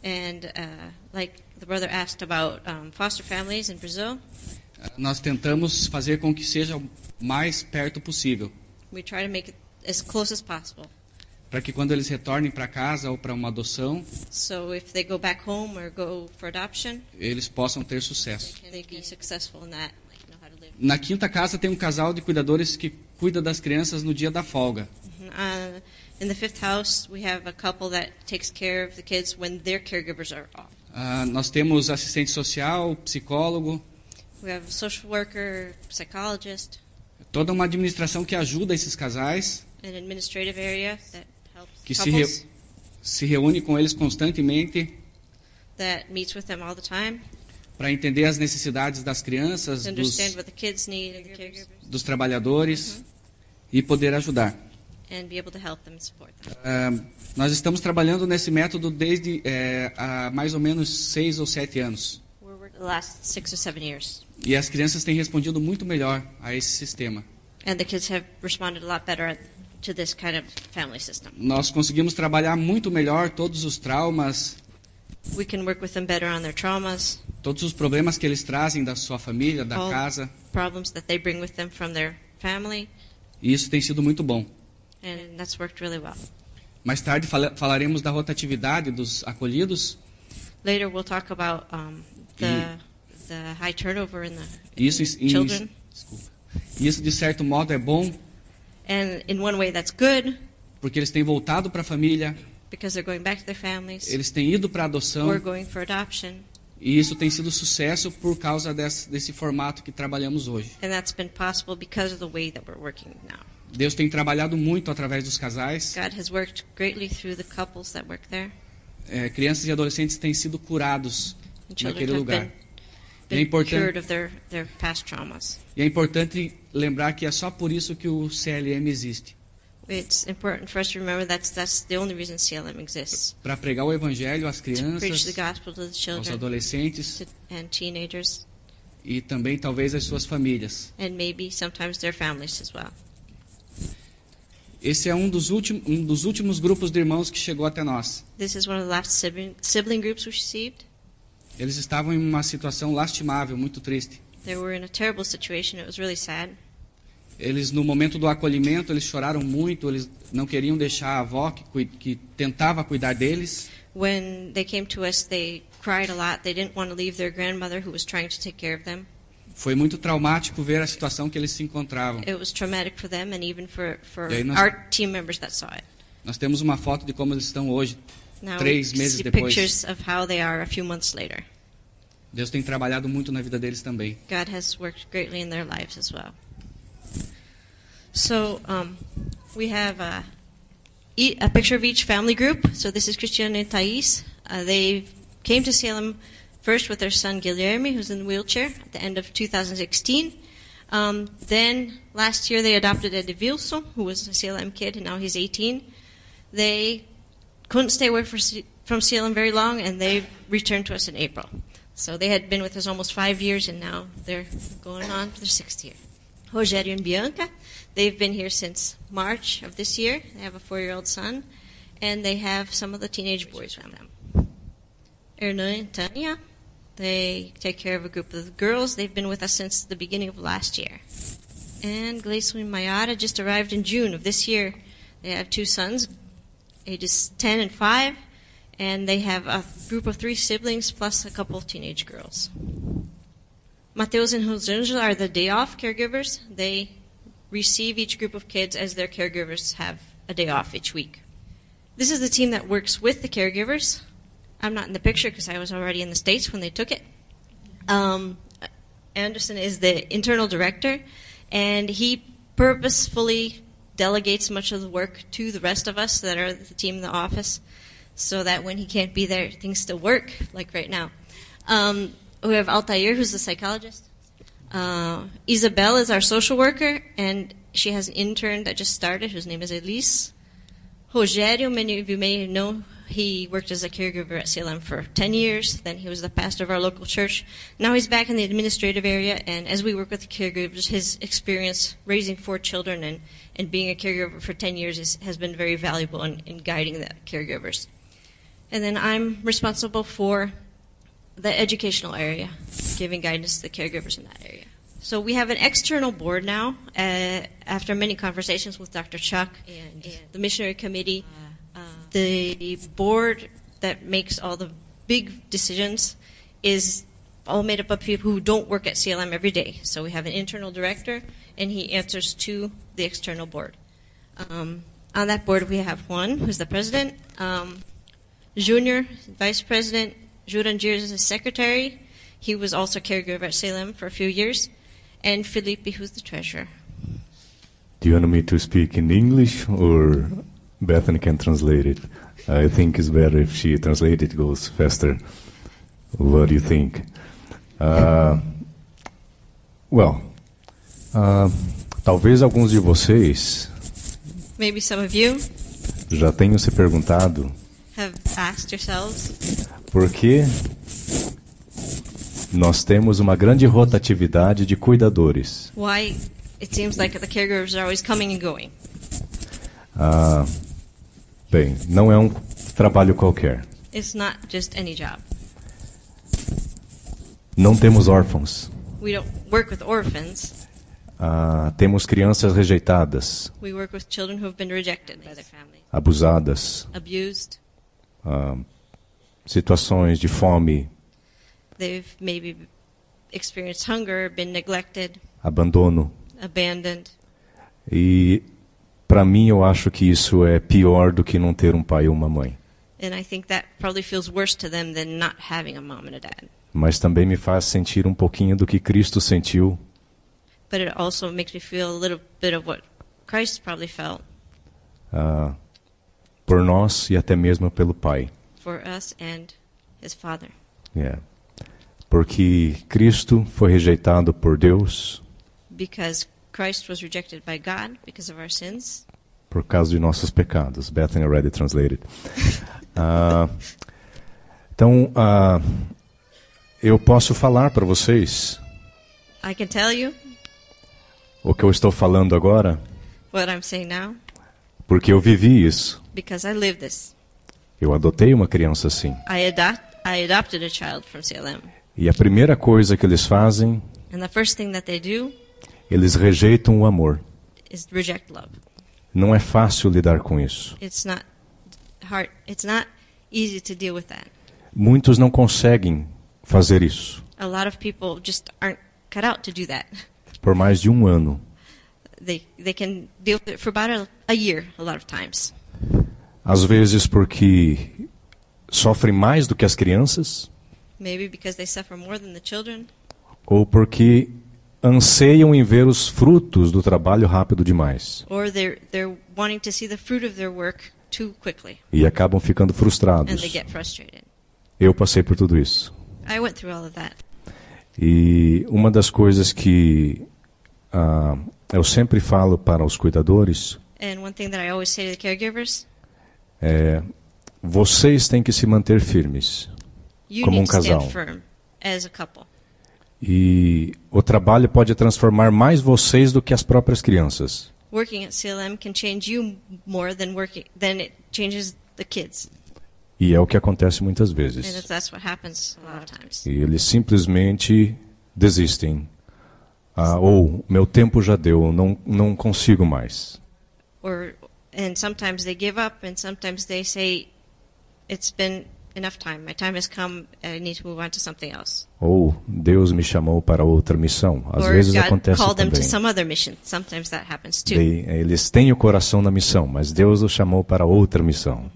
And uh, like the brother asked about um, foster families in Brazil, nós tentamos fazer com que seja o mais perto possível, we try to make it as close as possible. para que quando eles retornem para casa ou para uma adoção, So if they go back home or go for adoption, eles possam ter sucesso. they can be successful in that, Na quinta casa tem um casal de cuidadores que cuida das crianças no dia da folga. Uh, in the fifth house, we have a couple that takes care of the kids when their caregivers are off. Ah, nós temos assistente social, psicólogo, We have a social worker, psychologist, toda uma administração que ajuda esses casais, an administrative area that helps que se, re- se reúne com eles constantemente. that meets with them all the time, para entender as necessidades das crianças, to dos, understand what the kids need and the caregivers, dos trabalhadores e poder ajudar. and be able to help them and support them. Ah, nós estamos trabalhando nesse método desde eh, há mais ou menos seis ou sete anos. We're working the last six or seven years, E as crianças têm respondido muito melhor a esse sistema. and the kids have responded a lot better to this kind of family system. Nós conseguimos trabalhar muito melhor todos os traumas, todos os problemas que eles trazem da sua família, da All- casa. problems that they bring with them from their family, E isso tem sido muito bom. and that's worked really well. Mais tarde fala- falaremos da rotatividade dos acolhidos. Later, we'll talk about um, the the high turnover in the E isso, em- children, desculpa. E isso de certo modo é bom and in one way that's good porque eles têm voltado para a família, because they're going back to their families eles têm ido para adoção or going for adoption, e isso tem sido sucesso por causa desse, desse formato que trabalhamos hoje. and that's been possible because of the way that we're working now. Deus tem trabalhado muito através dos casais. God has worked greatly through the couples that work there, É, crianças e adolescentes têm sido curados naquele have lugar. been, E é, been importante, cured of their, their past traumas. e é importante lembrar que é só por isso que o CLM existe It's important for us to remember that's that's the only reason CLM exists para pregar o evangelho às to preach the crianças, gospel to the aos children adolescentes to, and teenagers, e também talvez às suas famílias. and maybe sometimes their families as well. Esse é um dos, últimos, um dos últimos grupos de irmãos que chegou até nós. This is one of the last sibling, sibling groups we received. Eles estavam em uma situação lastimável, muito triste. They were in a terrible situation. It was really sad. Eles, no momento do acolhimento, eles choraram muito, eles não queriam deixar a avó que, que tentava cuidar deles. When they came to us, they cried a lot. They didn't want to leave their grandmother who was trying to take care of them. Foi muito traumático ver a situação que eles se encontravam. It was traumatic for them and even for, for nós- our team members that saw it. Nós temos uma foto de como eles estão hoje, Now três meses see depois. pictures of how they are a few months later. Deus tem trabalhado muito na vida deles também. God has worked greatly in their lives as well. So um, we have a, e- a picture of each family group. So this is Christian and Thais. Uh, they came to Salem first with their son Guilherme, who's in the wheelchair, at the end of 2016. Um, then last year they adopted Eddie Wilson, who was a Salem kid, and now he's 18. They couldn't stay away from Salem very long, and they returned to us in April. So they had been with us almost five years, and now they're going on for their sixth year. Rogério and Bianca, they've been here since March of this year. They have a four-year-old son, and they have some of the teenage boys around them. Hernan and Tanya, they take care of a group of girls. They've been with us since the beginning of last year. And Gleison and Mayada just arrived in June of this year. They have two sons, ages 10 and 5, and they have a group of three siblings plus a couple of teenage girls. Mateus and Rosangela are the day off caregivers. They receive each group of kids as their caregivers have a day off each week. This is the team that works with the caregivers. I'm not in the picture because I was already in the States when they took it. Um, Anderson is the internal director, and he purposefully delegates much of the work to the rest of us that are the team in the office so that when he can't be there, things still work, like right now. Um, we have Altair, who's the psychologist. Uh, Isabel is our social worker, and she has an intern that just started, whose name is Elise. Rogério, many of you may know, he worked as a caregiver at Salem for 10 years. Then he was the pastor of our local church. Now he's back in the administrative area, and as we work with the caregivers, his experience raising four children and, and being a caregiver for 10 years is, has been very valuable in, in guiding the caregivers. And then I'm responsible for the educational area, giving guidance to the caregivers in that area. So we have an external board now. Uh, after many conversations with Dr. Chuck and, the missionary committee, uh, the board that makes all the big decisions is all made up of people who don't work at CLM every day. So we have an internal director, and he answers to the external board. Um, on that board, we have Juan, who's the president, um, Junior, vice president, Jurandir is his secretary. He was also caregiver at Salem for a few years, and Felipe, who's the treasurer. Do you want me to speak in English or Bethany can translate it? I think it's better if she translates it, goes faster. What do you think? Uh, well, uh, talvez alguns de vocês Maybe some of you já tenham se perguntado have asked yourselves por que nós temos uma grande rotatividade de cuidadores. why it seems like the caregivers are always coming and going. Ah, bem, não é um trabalho qualquer. It's not just any job. Não temos órfãos. We don't work with orphans. Ah, temos crianças rejeitadas, We work with children who have been rejected by their family, abusadas, abused. Ah, situações de fome, They've maybe experienced hunger, been neglected, abandono. abandoned. E para mim eu acho que isso é pior do que não ter um pai ou uma mãe. And I think that probably feels worse to them than not having a mom and a dad. Mas também me faz sentir um pouquinho do que Cristo sentiu But it also makes me feel a little bit of what Christ probably felt ah, por nós e até mesmo pelo pai. for us and his father. É. Porque Cristo foi rejeitado por Deus Because Christ was rejected by God because of our sins. por causa de nossos pecados. Bethany already translated. Ah, então, ah, eu posso falar para vocês I can tell you o que eu estou falando agora, what I'm saying now porque eu vivi isso. Because I lived this. Eu adotei uma criança assim. I adopt I adopted a child from CLM. E a primeira coisa que eles fazem, And the first thing that they do eles rejeitam o amor. is reject love. Não é fácil lidar com isso. It's not hard. It's not easy to deal with that. Muitos não conseguem fazer isso A lot of people just aren't cut out to do that. por mais de um ano. They they can deal with it for about a, a year a lot of times. Às vezes porque sofrem mais do que as crianças, Maybe because they suffer more than the children, ou porque anseiam em ver os frutos do trabalho rápido demais or they're they're wanting to see the fruit of their work too quickly, e acabam ficando and frustrados. they get frustrated. Eu passei por tudo isso. I went through all of that. E uma das coisas que ah, eu sempre falo para os cuidadores And one thing that I always say to the caregivers, é: vocês têm que se manter firmes. you Como um casal. firm as a couple. E o trabalho pode transformar mais vocês do que as próprias crianças. Working at CLM can change you more than working than it changes the kids. E é o que acontece muitas vezes. if that's what happens a lot of times. E eles simplesmente desistem. Ah, ou meu tempo já deu, não, não consigo mais. Or and sometimes they give up and sometimes they say it's been enough time. My time has come. I need to move on to something else. Ou Deus me chamou para outra missão. Às or vezes God acontece called them to também. some other mission. Sometimes that happens too. They- eles têm o coração na missão, mas Deus os chamou para outra missão.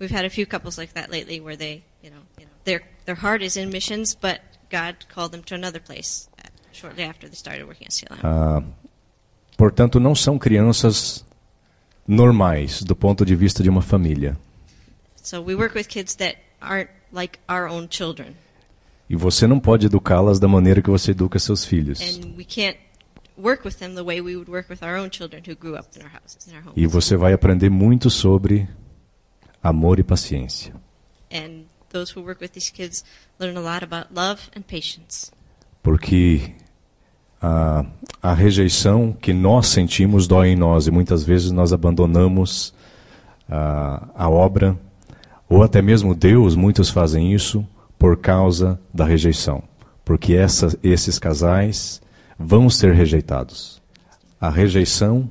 We've had a few couples like that lately where they, you know, you know their their heart is in missions, but God called them to another place uh, shortly after they started working at CLM. Ah, portanto, não são crianças normais do ponto de vista de uma família. So we work with kids that aren't like our own children, E você não pode educá-las da maneira que você educa seus filhos. and we can't work with them the way we would work with our own children who grew up in our houses, in our homes. E você vai aprender muito sobre amor e paciência. And those who work with these kids learn a lot about love and patience. Porque a, a rejeição que nós sentimos dói em nós e muitas vezes nós abandonamos a, a obra, ou até mesmo Deus, muitos fazem isso por causa da rejeição. Porque essa, esses casais vão ser rejeitados. A rejeição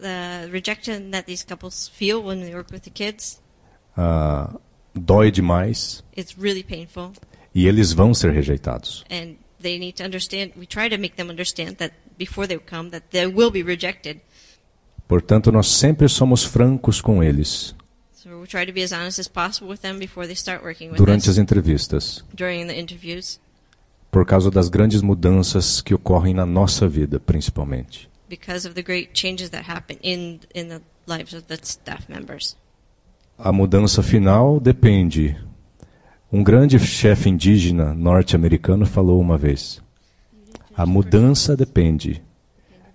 The rejection that these couples feel when they work with the kids, ah, dói demais it's really painful. e eles vão ser rejeitados. and they need to understand we try to make them understand that before they come that they will be rejected Portanto, nós sempre somos francos com eles so we try to be as honest as possible with them before they start working with durante us as entrevistas. during the interviews por causa das grandes mudanças que ocorrem na nossa vida, principalmente. because of the great changes that happen in in the lives of the staff members A mudança final depende. Um grande chefe indígena norte-americano falou uma vez: a mudança depende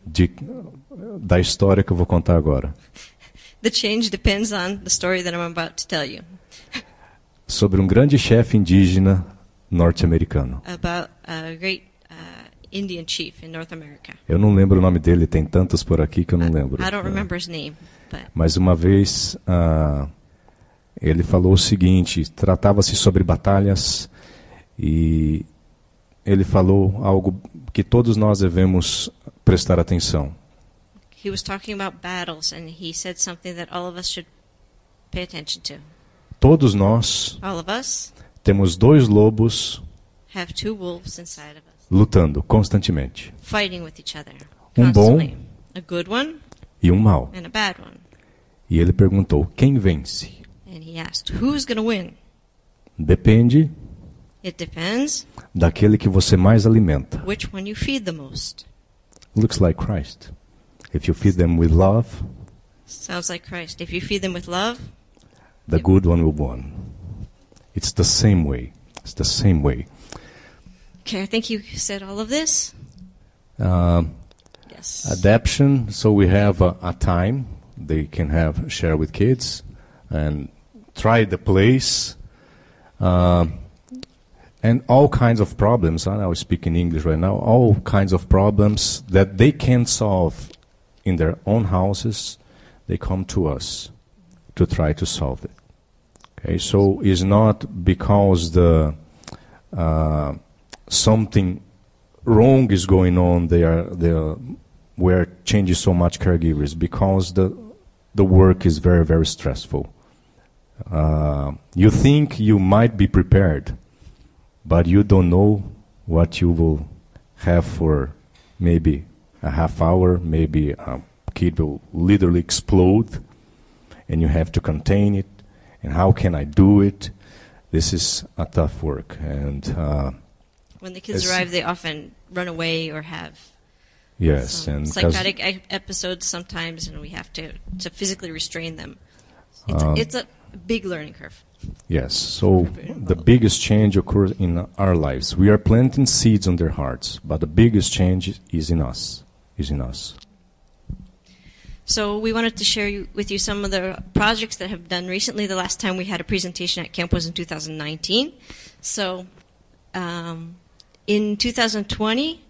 de, da história que eu vou contar agora. the change depends on the story that i'm about to tell you Sobre um grande chefe indígena norte-americano. about a great uh, indian chief in north america Eu não lembro o nome dele, tem tantos por aqui que eu não lembro. i don't remember his name but Mas uma vez ah, ele falou o seguinte: tratava-se sobre batalhas e ele falou algo que todos nós devemos prestar atenção. he was talking about battles and he said something that all of us should pay attention to Todos nós temos dois lobos lutando constantemente fighting with each other Um bom- one e um mau. E ele perguntou: quem vence? And he asked, "Who's going to win?" Depende It depends daquele que você mais alimenta. which one you feed the most. Looks like Christ. If you feed them with love, Sounds like Christ. If you feed them with love, the good one will win. It's the same way. It's the same way. okay, I think you said all of this. Uh, Yes. adaption. So we have a, a time they can have share with kids and try the place uh, and all kinds of problems. I now speak in English right now. All kinds of problems that they can't solve in their own houses, they come to us to try to solve it. Okay, so it's not because the uh, something wrong is going on there. There, we're changing so much caregivers because the the work is very very stressful. Uh, you think you might be prepared, but you don't know what you will have for maybe a half hour, maybe a kid will literally explode, and you have to contain it. And how can I do it? This is a tough work, and uh, When the kids arrive, they often run away or have yes, and psychotic episodes sometimes, and we have to, to physically restrain them. It's, Um, it's a big learning curve. Yes. So the biggest change occurs in our lives. We are planting seeds on their hearts, but the biggest change is in us. Is in us. So we wanted to share you, with you some of the projects that have done recently. The last time we had a presentation at camp was in 2019. So um, in 2020,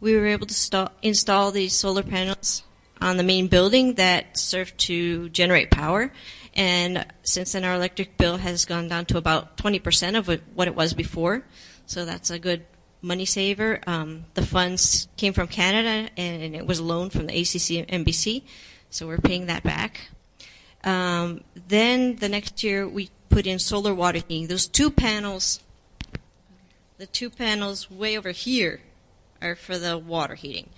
we were able to sta- install these solar panels on the main building that serve to generate power. And since then, our electric bill has gone down to about 20% of what- it was before. So that's a good money saver. Um, the funds came from Canada, and it was a loan from the ACC and NBC. So we're paying that back. Um, then the next year, we put in solar water heating. Those two panels, the two panels way over here, are for the water heating.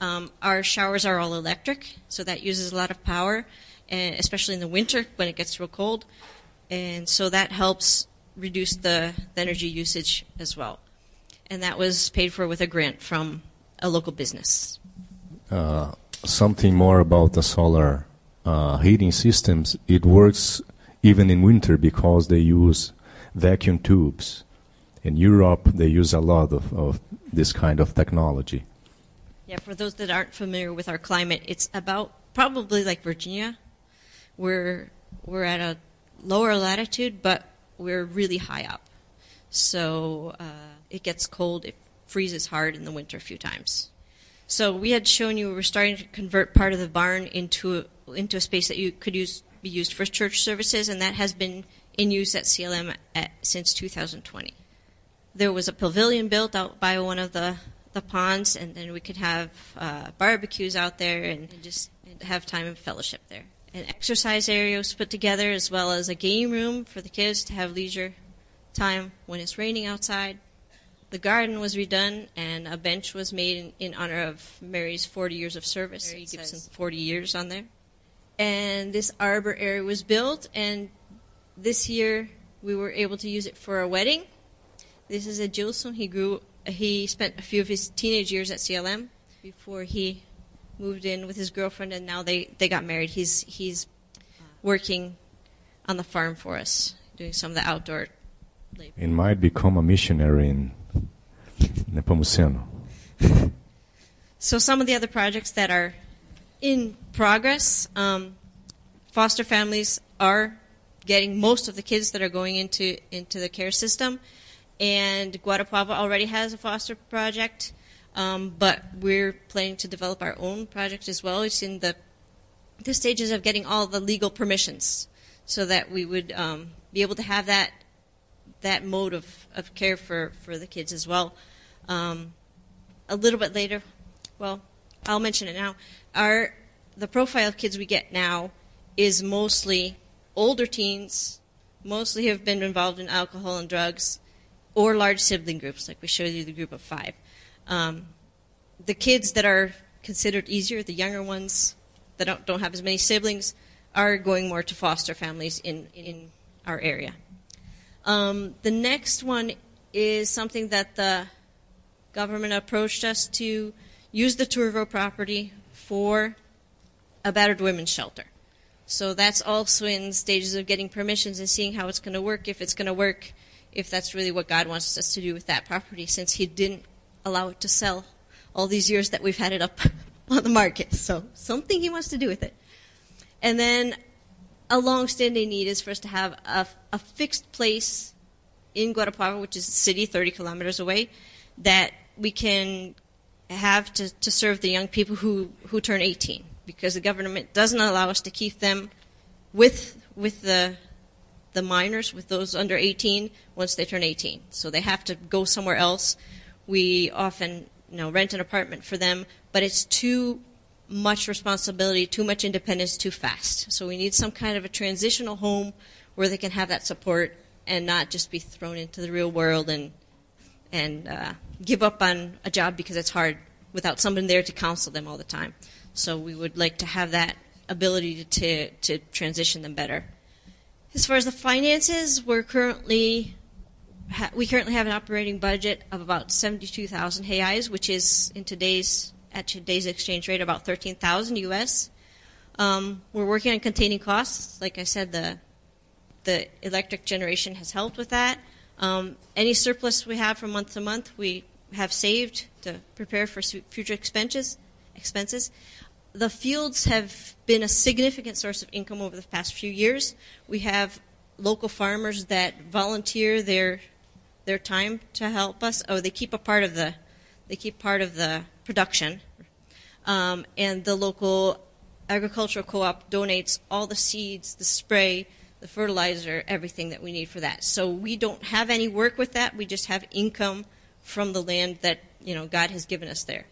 Um, our showers are all electric, so that uses a lot of power, and especially in the winter when it gets real cold. And so that helps reduce the, the energy usage as well. And that was paid for with a grant from a local business. Uh, something more about the solar uh, heating systems. It works even in winter because they use vacuum tubes. In Europe, they use a lot of, of this kind of technology. Yeah, for those that aren't familiar with our climate, it's about probably like Virginia. We're we're at a lower latitude, but we're really high up, so uh, it gets cold. It freezes hard in the winter a few times. So we had shown you we were starting to convert part of the barn into a, into a space that you could use be used for church services, and that has been in use at CLM at, since 2020 there was a pavilion built out by one of the, the ponds, and then we could have uh, barbecues out there and, and just have time of fellowship there. An exercise area was put together, as well as a game room for the kids to have leisure time when it's raining outside. The garden was redone, and a bench was made in, in honor of Mary's 40 years of service. Mary Gibson, 40 years on there. And this arbor area was built, and this year we were able to use it for a wedding. This is a Gilson. He grew. He spent a few of his teenage years at CLM before he moved in with his girlfriend, and now they, they got married. He's he's working on the farm for us, doing some of the outdoor labor. It might become a missionary in Nepomuceno. So some of the other projects that are in progress, um, foster families are getting most of the kids that are going into into the care system, and Guarapuava already has a foster project, um, but we're planning to develop our own project as well. It's in the the stages of getting all the legal permissions, so that we would um, be able to have that that mode of, of care for, for the kids as well. Um, a little bit later, well, I'll mention it now. Our the profile of kids we get now is mostly older teens, mostly have been involved in alcohol and drugs, or large sibling groups, like we showed you the group of five. Um, the kids that are considered easier, the younger ones that don't, don't have as many siblings, are going more to foster families in, in our area. Um, the next one is something that the government approached us to use the Tourville property for a battered women's shelter. So that's also in stages of getting permissions and seeing how it's going to work, if it's going to work, if that's really what God wants us to do with that property, since He didn't allow it to sell all these years that we've had it up on the market. So something He wants to do with it. And then a long-standing need is for us to have a, a fixed place in Guarapuava, which is a city 30 kilometers away, that we can have to, to serve the young people who, who turn 18 because the government doesn't allow us to keep them with with the the minors with those under 18 once they turn 18. So they have to go somewhere else. We often, you know, rent an apartment for them, but it's too much responsibility, too much independence, too fast. So we need some kind of a transitional home where they can have that support and not just be thrown into the real world and and uh, give up on a job because it's hard without someone there to counsel them all the time. So we would like to have that ability to, to, to transition them better. As far as the finances, we're currently ha- we currently have an operating budget of about 72,000 reais, which is in today's at today's exchange rate about 13,000 US. Um, we're working on containing costs. Like I said, the the electric generation has helped with that. Um, any surplus we have from month to month, we have saved to prepare for future expenses. Expenses the fields have been a significant source of income over the past few years. We have local farmers that volunteer their their time to help us. Oh, they keep a part of the they keep part of the production, um, and the local agricultural co-op donates all the seeds, the spray, the fertilizer, everything that we need for that. So we don't have any work with that. We just have income from the land that you know God has given us there.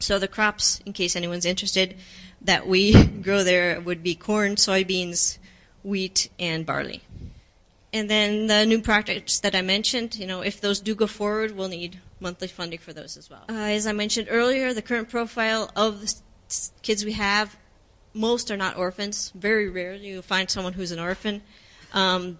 So the crops, in case anyone's interested, that we grow there would be corn, soybeans, wheat, and barley. And then the new projects that I mentioned, you know, if those do go forward, we'll need monthly funding for those as well. Uh, as I mentioned earlier, the current profile of the kids we have, most are not orphans. Very rarely you'll find someone who's an orphan. Um,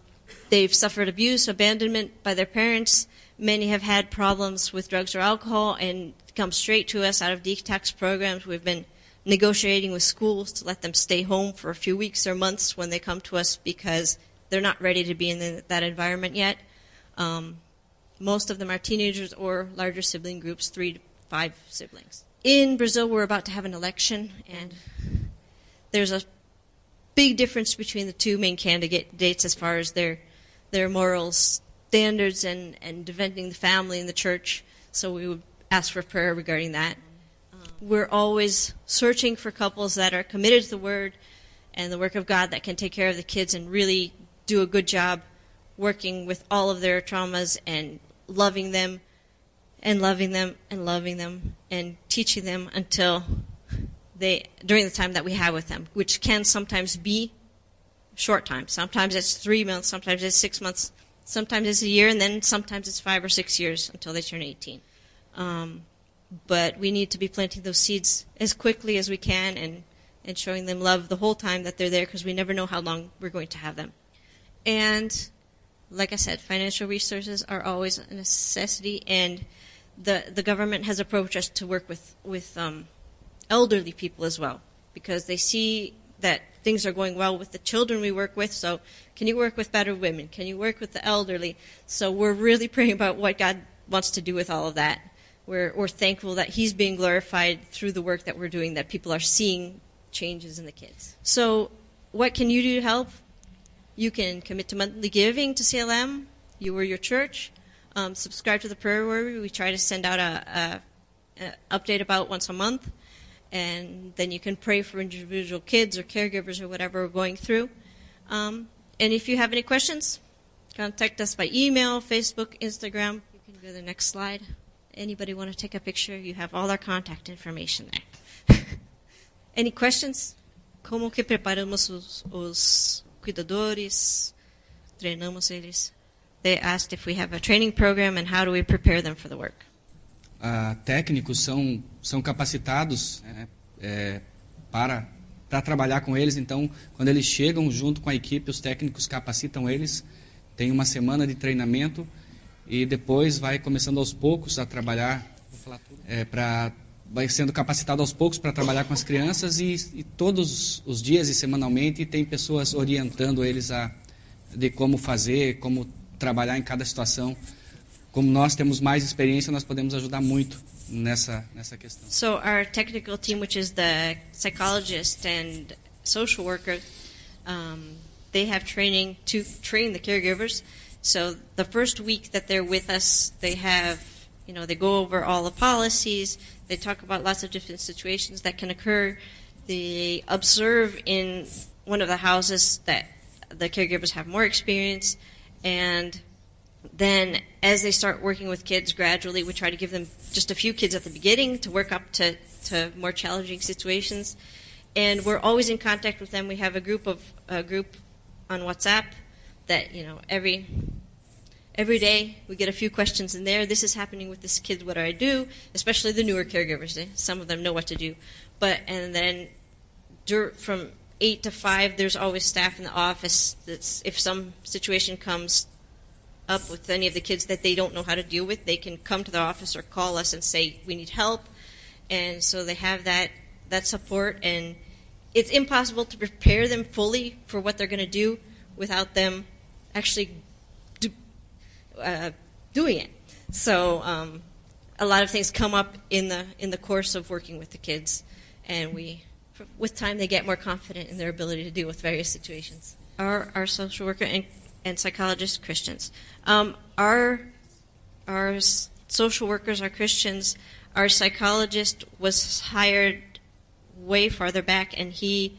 they've suffered abuse, abandonment by their parents. Many have had problems with drugs or alcohol, and come straight to us out of detox programs. We've been negotiating with schools to let them stay home for a few weeks or months when they come to us because they're not ready to be in the, that environment yet. Um, most of them are teenagers or larger sibling groups, three to five siblings. In Brazil, we're about to have an election, and there's a big difference between the two main candidates as far as their their moral standards and, and defending the family and the church. So we would ask for prayer regarding that. We're always searching for couples that are committed to the Word and the work of God that can take care of the kids and really do a good job working with all of their traumas and loving them and loving them and loving them and teaching them until they during the time that we have with them, which can sometimes be short time. Sometimes it's three months, sometimes it's six months, sometimes it's a year, and then sometimes it's five or six years until they turn 18. Um, but we need to be planting those seeds as quickly as we can and, and showing them love the whole time that they're there because we never know how long we're going to have them. And like I said, financial resources are always a necessity, and the the government has approached us to work with with um, elderly people as well because they see that things are going well with the children we work with. So, can you work with better women? Can you work with the elderly? So, we're really praying about what God wants to do with all of that we're, we're thankful that He's being glorified through the work that we're doing, that people are seeing changes in the kids. So, what can you do to help? You can commit to monthly giving to CLM, you or your church. Um, subscribe to the prayer warrior. We try to send out a, a, a, update about once a month, and then you can pray for individual kids or caregivers or whatever we're going through. Um, and if you have any questions, contact us by email, Facebook, Instagram. You can go to the next slide anybody want to take a picture, you have all our contact information there. Any questions? Como que preparamos os, os cuidadores? Treinamos eles? They asked if we have a training program and how do we prepare them for the work. Uh, técnicos são, são capacitados é, é, para, para trabalhar com eles. Então, quando eles chegam junto com a equipe, os técnicos capacitam eles. Tem uma semana de treinamento e depois vai começando aos poucos a trabalhar é, para vai sendo capacitado aos poucos para trabalhar com as crianças e, e, todos os dias e semanalmente tem pessoas orientando eles a de como fazer, como trabalhar em cada situação. Como nós temos mais experiência, nós podemos ajudar muito nessa nessa questão. So our technical team, which is the psychologist and social worker, um, they have training to train the caregivers. So the first week that they're with us, they have, you know, they go over all the policies. They talk about lots of different situations that can occur. They observe in one of the houses that the caregivers have more experience, and then as they start working with kids gradually, we try to give them just a few kids at the beginning to work up to, to more challenging situations. And we're always in contact with them. We have a group of a group on WhatsApp that you know every every day we get a few questions in there. This is happening with this kid. What do I do? Especially the newer caregivers. Eh? Some of them know what to do, but and then from eight to five, there's always staff in the office. That's if some situation comes up with any of the kids that they don't know how to deal with, they can come to the office or call us and say we need help, and so they have that that support. And it's impossible to prepare them fully for what they're going to do without them actually uh, doing it. So um, a lot of things come up in the in the course of working with the kids, and we, with time, they get more confident in their ability to deal with various situations. Our our social worker and and psychologists Christians. Um, our our social workers are Christians. Our psychologist was hired way farther back, and he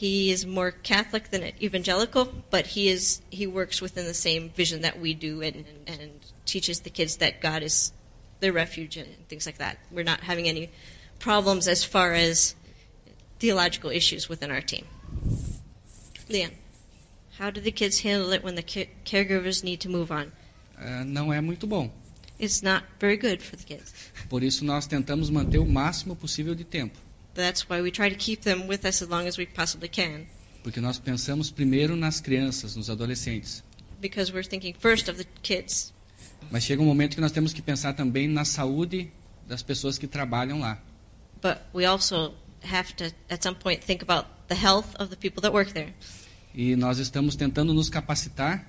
he is more Catholic than evangelical, but he is he works within the same vision that we do, and and teaches the kids that God is their refuge and things like that. We're not having any problems as far as theological issues within our team. Leon, How do the kids handle it when the caregivers need to move on? Uh, não é muito bom. It's not very good for the kids. Por isso nós tentamos manter o máximo possível de tempo. That's why we try to keep them with us as long as we possibly can. Porque nós pensamos primeiro nas crianças, nos adolescentes. Because we're thinking first of the kids. Mas chega um momento que nós temos que pensar também na saúde das pessoas que trabalham lá. But we also have to at some point think about the health of the people that work there. E nós estamos tentando nos capacitar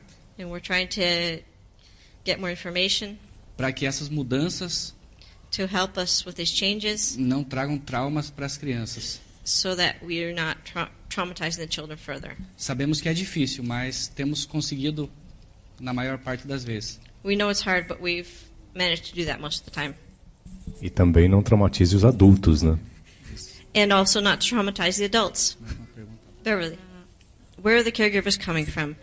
para que essas mudanças não tragam traumas para as crianças. So that we are not tra traumatizing the children further. Sabemos que é difícil, mas temos conseguido na maior parte das vezes. We know it's hard, but we've managed to do that most of the time. E também não traumatize os adultos, né? And also not traumatize the adults. Beverly where are the caregivers coming from?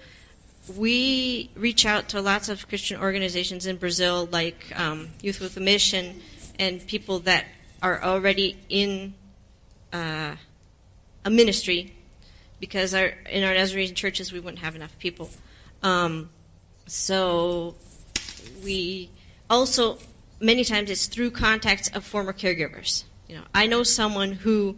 We reach out to lots of Christian organizations in Brazil, like um, Youth with a Mission, and people that are already in uh, a ministry, because our, in our Nazarene churches we wouldn't have enough people. Um, so we also many times it's through contacts of former caregivers. You know, I know someone who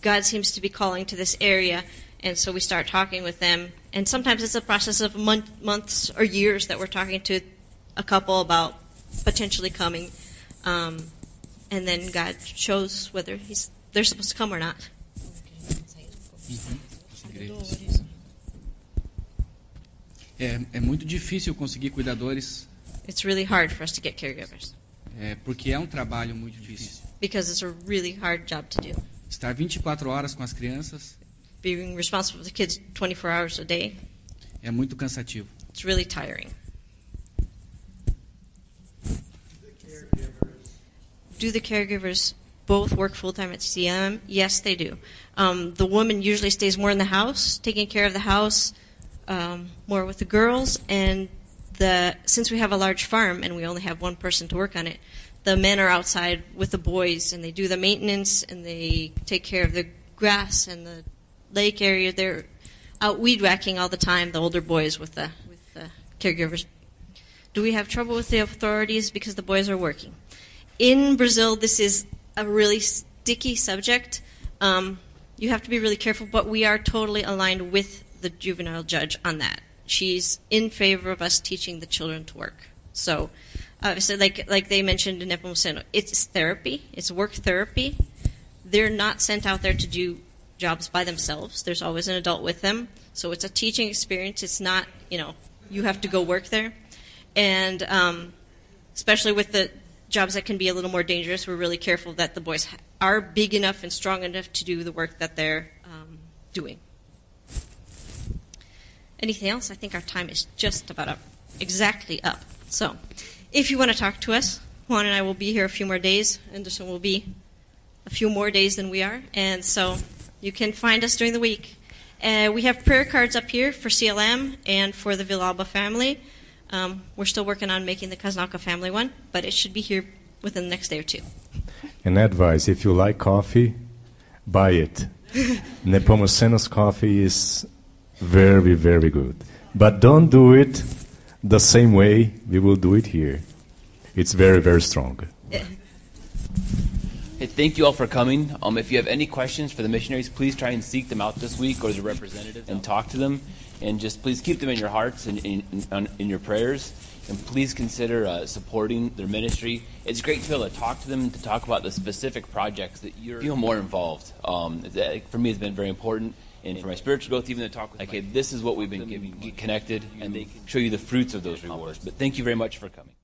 God seems to be calling to this area, and so we start talking with them. And sometimes it's a process of month, months or years that we're talking to a couple about potentially coming. Um, and then God shows whether he's, they're supposed to come or not. É, é muito difícil conseguir cuidadores. It's really hard for us to get caregivers. É, porque é um trabalho muito difícil. Because it's a really hard job to do. Estar 24 horas com as crianças being responsible for the kids 24 hours a day. É muito cansativo. It's really tiring. Do the caregivers both work full time at CLM? Yes, they do. Um, the woman usually stays more in the house, taking care of the house, um, more with the girls, and the since we have a large farm and we only have one person to work on it, the men are outside with the boys and they do the maintenance and they take care of the grass and the lake area, they're out weed whacking all the time. The older boys with the with the caregivers. Do we have trouble with the authorities because the boys are working? In Brazil, this is a really sticky subject. Um, you have to be really careful, but we are totally aligned with the juvenile judge on that. She's in favor of us teaching the children to work. So, obviously, like like they mentioned in Nepomuceno, it's therapy. It's work therapy. They're not sent out there to do jobs by themselves. There's always an adult with them. So it's a teaching experience. It's not, you know, you have to go work there. And um, especially with the jobs that can be a little more dangerous, we're really careful that the boys are big enough and strong enough to do the work that they're um, doing. Anything else? I think our time is just about up, exactly up. So, if you want to talk to us, Juan and I will be here a few more days. Anderson will be a few more days than we are. And so you can find us during the week. Uh, we have prayer cards up here for CLM and for the Villalba family. Um, we're still working on making the Kaznaka family one, but it should be here within the next day or two. And advice if you like coffee, buy it. Nepomucenos coffee is very, very good. But don't do it the same way we will do it here. It's very, very strong. Hey, thank you all for coming. Um, if you have any questions for the missionaries, please try and seek them out this week or their representatives and talk to them. And just please keep them in your hearts and in, in, in your prayers. And please consider uh, supporting their ministry. It's great to be able to talk to them, to talk about the specific projects that you feel more involved. Um, that, for me, it's been very important. And for my spiritual growth, even to talk with okay, this is what we've been giving, get connected, and they can show you the fruits of those rewards. But thank you very much for coming.